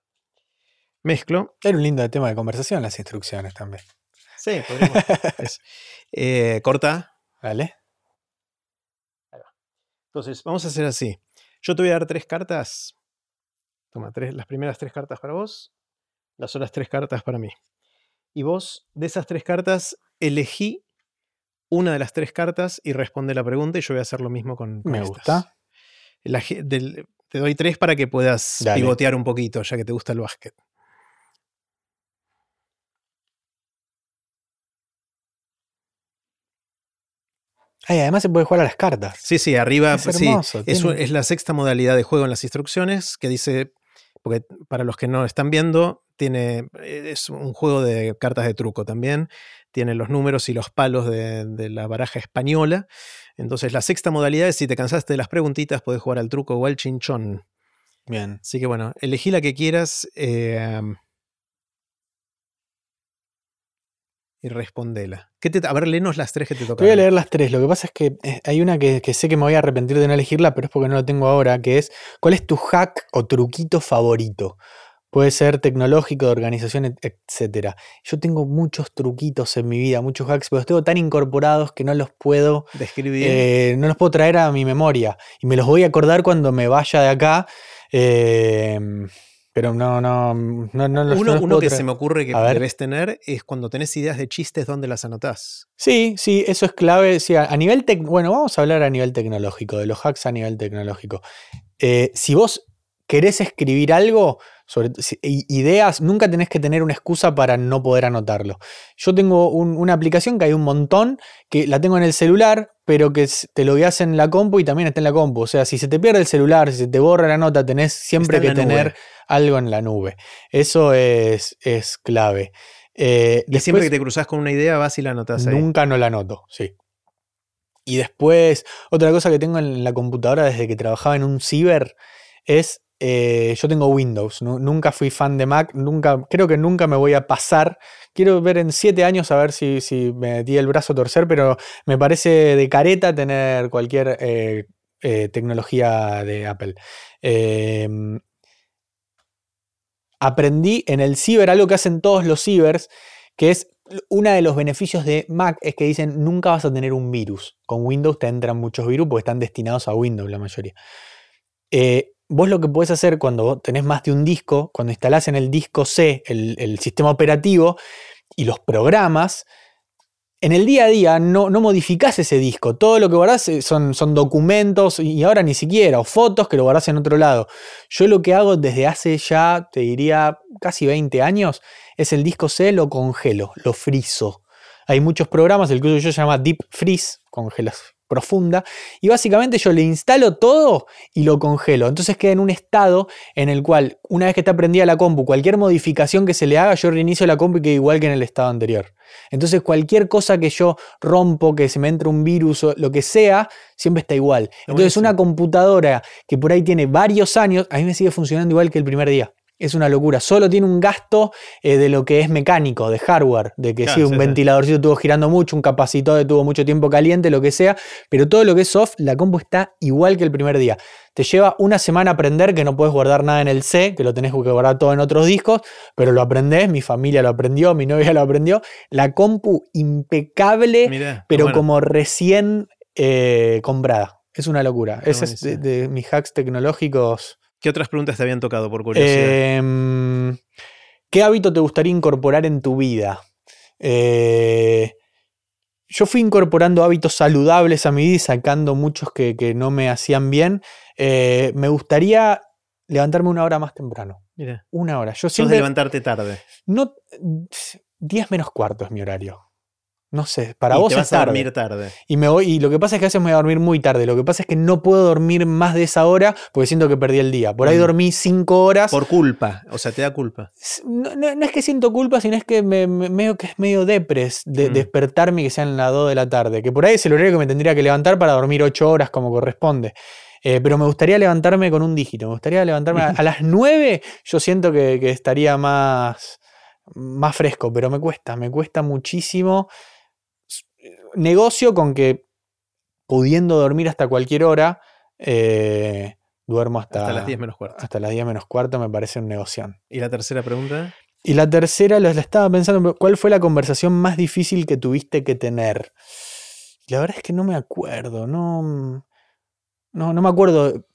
Mezclo. Era un lindo tema de conversación las instrucciones también. Sí, podríamos. Eh, corta. ¿Vale? Entonces, vamos a hacer así. Yo te voy a dar tres cartas. Toma, tres, las primeras tres cartas para vos, las otras tres cartas para mí. Y vos, de esas tres cartas, elegí una de las tres cartas y responde la pregunta y yo voy a hacer lo mismo con, con Me estas. gusta. La ge- del- te doy tres para que puedas Dale. pivotear un poquito, ya que te gusta el básquet. Ay, además se puede jugar a las cartas. Sí, sí, arriba Es sí, hermoso, es la sexta modalidad de juego en las instrucciones que dice, porque para los que no están viendo, tiene, eh, es un juego de cartas de truco también, tiene los números y los palos de, de la baraja española. Entonces la sexta modalidad es si te cansaste de las preguntitas, puedes jugar al truco o al chinchón. Bien. Así que bueno, elegí la que quieras eh, y respondela. ¿Qué te, a ver, léenos las tres que te Te tocan. voy a leer las tres. Lo que pasa es que eh, hay una que, que sé que me voy a arrepentir de no elegirla, pero es porque no lo tengo ahora, que es ¿cuál es tu hack o truquito favorito? Puede ser tecnológico, de organización, et- etcétera. Yo tengo muchos truquitos en mi vida, muchos hacks, pero los tengo tan incorporados que no los puedo Describir. Eh, no los puedo traer a mi memoria y me los voy a acordar cuando me vaya de acá. eh, pero no, no, no, no los, no Uno, los uno que se me ocurre que debes tener es cuando tenés ideas de chistes, ¿dónde las anotás? Sí, sí, eso es clave. Sí, a, a nivel tec- bueno, vamos a hablar a nivel tecnológico, de los hacks a nivel tecnológico. Eh, si vos querés escribir algo, sobre ideas, nunca tenés que tener una excusa para no poder anotarlo. Yo tengo un- una aplicación que hay un montón, que la tengo en el celular, pero que te lo guías en la compu y también está en la compu. O sea, si se te pierde el celular, si se te borra la nota, tenés siempre que tener algo en la nube. Eso es, es clave. Eh, Y siempre que te cruzas con una idea, vas y la anotás ahí. Nunca no la noto, sí. Y después, otra cosa que tengo en la computadora desde que trabajaba en un ciber es, eh, yo tengo Windows, nu- nunca fui fan de Mac, nunca, creo que nunca me voy a pasar. Quiero ver en siete años a ver si, si me di el brazo a torcer, pero me parece de careta tener cualquier eh, eh, tecnología de Apple. Em, aprendí en el ciber algo que hacen todos los cibers, que es uno de los beneficios de Mac es que dicen nunca vas a tener un virus. Con Windows te entran muchos virus porque están destinados a Windows la mayoría. Vos lo que podés hacer cuando tenés más de un disco, cuando instalás en el disco C el, sistema operativo y los programas, en el día a día no, no modificás ese disco. Todo lo que guardás eh, son, son documentos y ahora ni siquiera, o fotos que lo guardás en otro lado. Yo lo que hago desde hace ya, te diría, casi 20 años, es el disco C, lo congelo, lo frizo. Hay muchos programas, el que yo se llama Deep Freeze, congelas, profunda. Y básicamente yo le instalo todo y lo congelo. Entonces queda en un estado en el cual, una vez que está prendida la compu, cualquier modificación que se le haga, yo reinicio la compu y queda igual que en el estado anterior. Entonces cualquier cosa que yo rompo, que se me entre un virus o lo que sea, siempre está igual. Entonces una computadora que por ahí tiene varios años, a mí me sigue funcionando igual que el primer día. Es una locura. Solo tiene un gasto eh, de lo que es mecánico, de hardware, de que sí, un ventiladorcito estuvo girando mucho, un capacitor estuvo mucho tiempo caliente, lo que sea, pero todo lo que es soft, la compu está igual que el primer día. Te lleva una semana aprender que no puedes guardar nada en el C, que lo tenés que guardar todo en otros discos, pero lo aprendés, mi familia lo aprendió, mi novia lo aprendió. La compu impecable, pero como recién eh, comprada. Es una locura. Ese es de mis hacks tecnológicos ¿Qué otras preguntas te habían tocado por curiosidad? Em, ¿Qué hábito te gustaría incorporar en tu vida? Eh, yo fui incorporando hábitos saludables a mi vida y sacando muchos que, no me hacían bien. Eh, me gustaría levantarme una hora más temprano. Mira. Una hora. Yo siempre. de levantarte tarde. No. 10 menos cuarto es mi horario. No sé, para vos te vas a dormir tarde. Y me voy, y lo que pasa es que a veces me voy a dormir muy tarde. Lo que pasa es que no puedo dormir más de esa hora porque siento que perdí el día. Por ahí mm. dormí cinco horas. Por culpa, o sea, te da culpa. No, es que siento culpa, sino es que me, medio que es medio depres de mm. despertarme y que sean las 2 de la tarde. Que por ahí es el horario que me tendría que levantar para dormir 8 horas como corresponde. Eh, pero me gustaría levantarme con un dígito. Me gustaría levantarme a, las 9. Yo siento que, que estaría más, más fresco, pero me cuesta, me cuesta muchísimo negocio con que pudiendo dormir hasta cualquier hora, eh, duermo hasta, las 10 menos cuarto. Hasta las 10 menos cuarto me parece un negocio. ¿Y la tercera pregunta? Y la tercera, la estaba pensando, ¿cuál fue la conversación más difícil que tuviste que tener? La verdad es que no me acuerdo, no, no, no me acuerdo.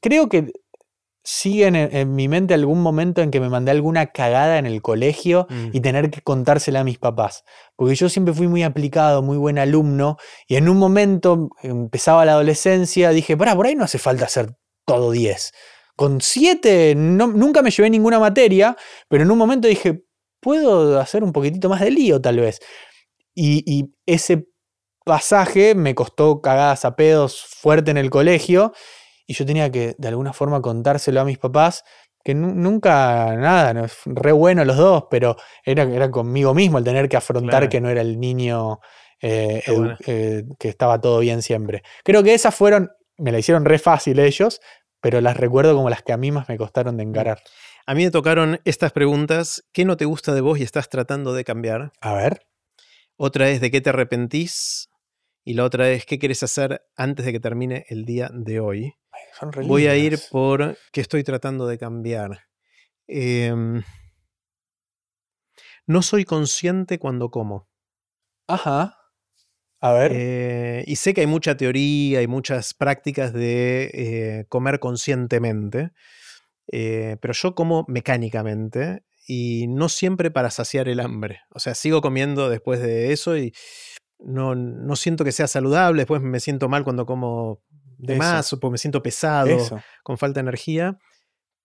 creo que sigue en, mi mente algún momento en que me mandé alguna cagada en el colegio mm. y tener que contársela a mis papás. Porque yo siempre fui muy aplicado, muy buen alumno, y en un momento empezaba la adolescencia, dije, para, por ahí no hace falta hacer todo 10. Con 7 nunca me llevé ninguna materia, pero en un momento dije, puedo hacer un poquitito más de lío tal vez. Y, y ese pasaje me costó cagadas a pedos fuerte en el colegio y yo tenía que de alguna forma contárselo a mis papás, que nunca, nada, no, re bueno los dos, pero era, era conmigo mismo el tener que afrontar que no era el niño eh, eh, que estaba todo bien siempre. Creo que esas fueron, me la hicieron re fácil ellos, pero las recuerdo como las que a mí más me costaron de mm. encarar. A mí me tocaron estas preguntas, ¿qué no te gusta de vos y estás tratando de cambiar? A ver. Otra es, ¿de qué te arrepentís? Y la otra es, ¿qué quieres hacer antes de que termine el día de hoy? Voy a ir por qué estoy tratando de cambiar. Em, no soy consciente cuando como. Ajá. A ver. Eh, y sé que hay mucha teoría y muchas prácticas de eh, comer conscientemente, eh, pero yo como mecánicamente y no siempre para saciar el hambre. O sea, sigo comiendo después de eso y no, no siento que sea saludable, después me siento mal cuando como de más, o me siento pesado, con falta de energía,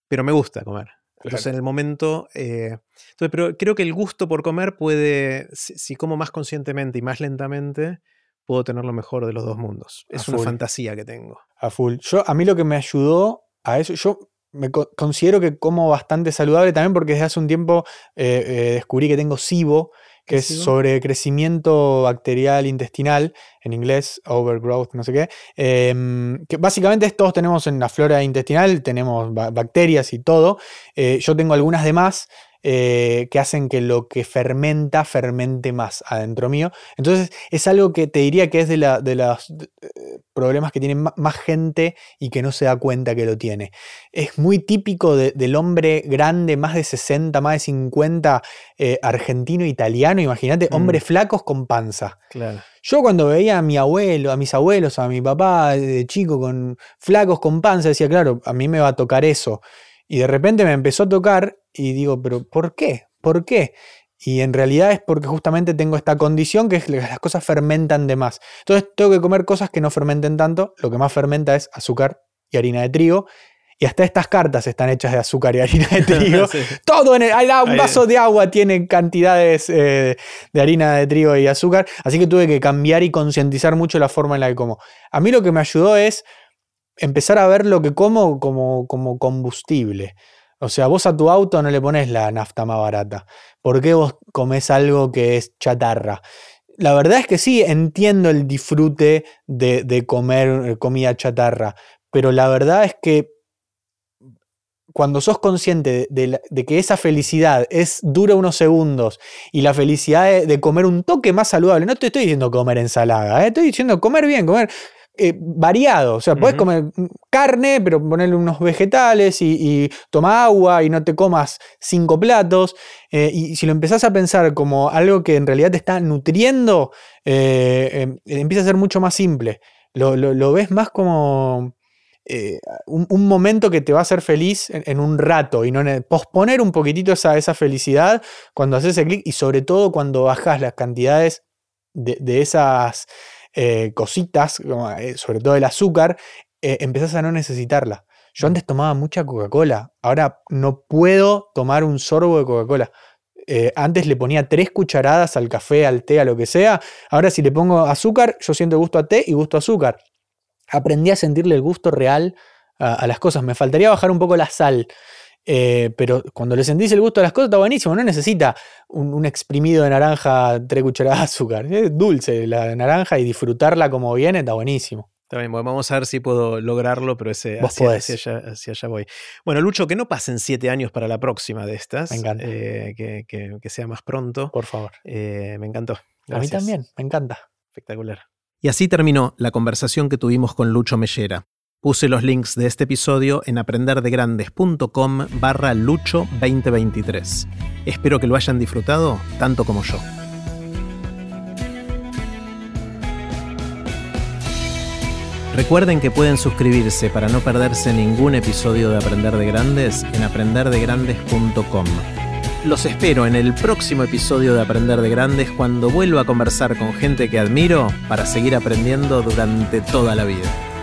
pero me gusta comer. Entonces, en el momento. Eh, entonces, pero creo que el gusto por comer puede. Si, como más conscientemente y más lentamente, puedo tener lo mejor de los dos mundos. Es una fantasía que tengo. A full. Yo, a mí lo que me ayudó a eso. Yo me considero que como bastante saludable también porque desde hace un tiempo eh, eh, descubrí que tengo SIBO, que es sobre crecimiento bacterial intestinal, en inglés, overgrowth, no sé qué. Em, que básicamente todos tenemos en la flora intestinal, tenemos bacterias y todo. Eh, yo tengo algunas de más, eh, que hacen que lo que fermenta fermente más adentro mío. Entonces es algo que te diría que es de, la, de los eh, problemas que tiene más gente y que no se da cuenta que lo tiene. Es muy típico del hombre grande, más de 60, más de 50, eh, argentino, italiano, imagínate, hombres mm. flacos con panza. Claro. Yo cuando veía a mi abuelo, a mis abuelos, a mi papá de chico con flacos con panza, decía, claro, a mí me va a tocar eso. Y de repente me empezó a tocar y digo, pero ¿por qué? ¿Por qué? Y en realidad es porque justamente tengo esta condición que es que las cosas fermentan de más. Entonces tengo que comer cosas que no fermenten tanto. Lo que más fermenta es azúcar y harina de trigo. Y hasta estas cartas están hechas de azúcar y harina de trigo. Todo en el, un vaso de agua tiene cantidades eh, de harina de trigo y azúcar. Así que tuve que cambiar y concientizar mucho la forma en la que como. A mí lo que me ayudó es empezar a ver lo que como como, como combustible. O sea, vos a tu auto no le pones la nafta más barata. ¿Por qué vos comés algo que es chatarra? La verdad es que sí, entiendo el disfrute de, comer comida chatarra, pero la verdad es que cuando sos consciente de, que esa felicidad es dura unos segundos y la felicidad de, comer un toque más saludable, no te estoy diciendo comer ensalada, ¿eh? estoy diciendo comer bien, comer eh, variado. O sea, puedes comer carne, pero ponerle unos vegetales y, toma agua y no te comas cinco platos. Eh, y si lo empezás a pensar como algo que en realidad te está nutriendo, eh, empieza a ser mucho más simple. Lo, ves más como un, momento que te va a hacer feliz en, un rato y no posponer un poquitito esa, esa felicidad cuando haces el clic y sobre todo cuando bajas las cantidades de esas eh, cositas, eh, sobre todo el azúcar, eh, empezás a no necesitarla. Yo mm. antes tomaba mucha Coca-Cola, ahora no puedo tomar un sorbo de Coca-Cola. antes le ponía tres cucharadas al café, al té, a lo que sea. Ahora si le pongo azúcar, yo siento gusto a té y gusto a azúcar. Aprendí a sentirle el gusto real a las cosas. Me faltaría bajar un poco la sal. Eh, pero cuando le sentís el gusto de las cosas está buenísimo, no necesita un, exprimido de naranja, tres cucharadas de azúcar. Es dulce la naranja y disfrutarla como viene está buenísimo. También, vamos a ver si puedo lograrlo, pero ese, hacia, allá, voy. Bueno, Lucho, que no pasen siete años para la próxima de estas. Me encanta. Eh, que, sea más pronto. Por favor. Eh, me encantó. A mí también, me encanta. Espectacular. Y así terminó la conversación que tuvimos con Lucho Mellera. Puse los links de este episodio en aprenderdegrandes.com barra lucho 2023. Espero que lo hayan disfrutado tanto como yo. Recuerden que pueden suscribirse para no perderse ningún episodio de Aprender de Grandes en aprenderdegrandes.com. Los espero en el próximo episodio de Aprender de Grandes cuando vuelva a conversar con gente que admiro para seguir aprendiendo durante toda la vida.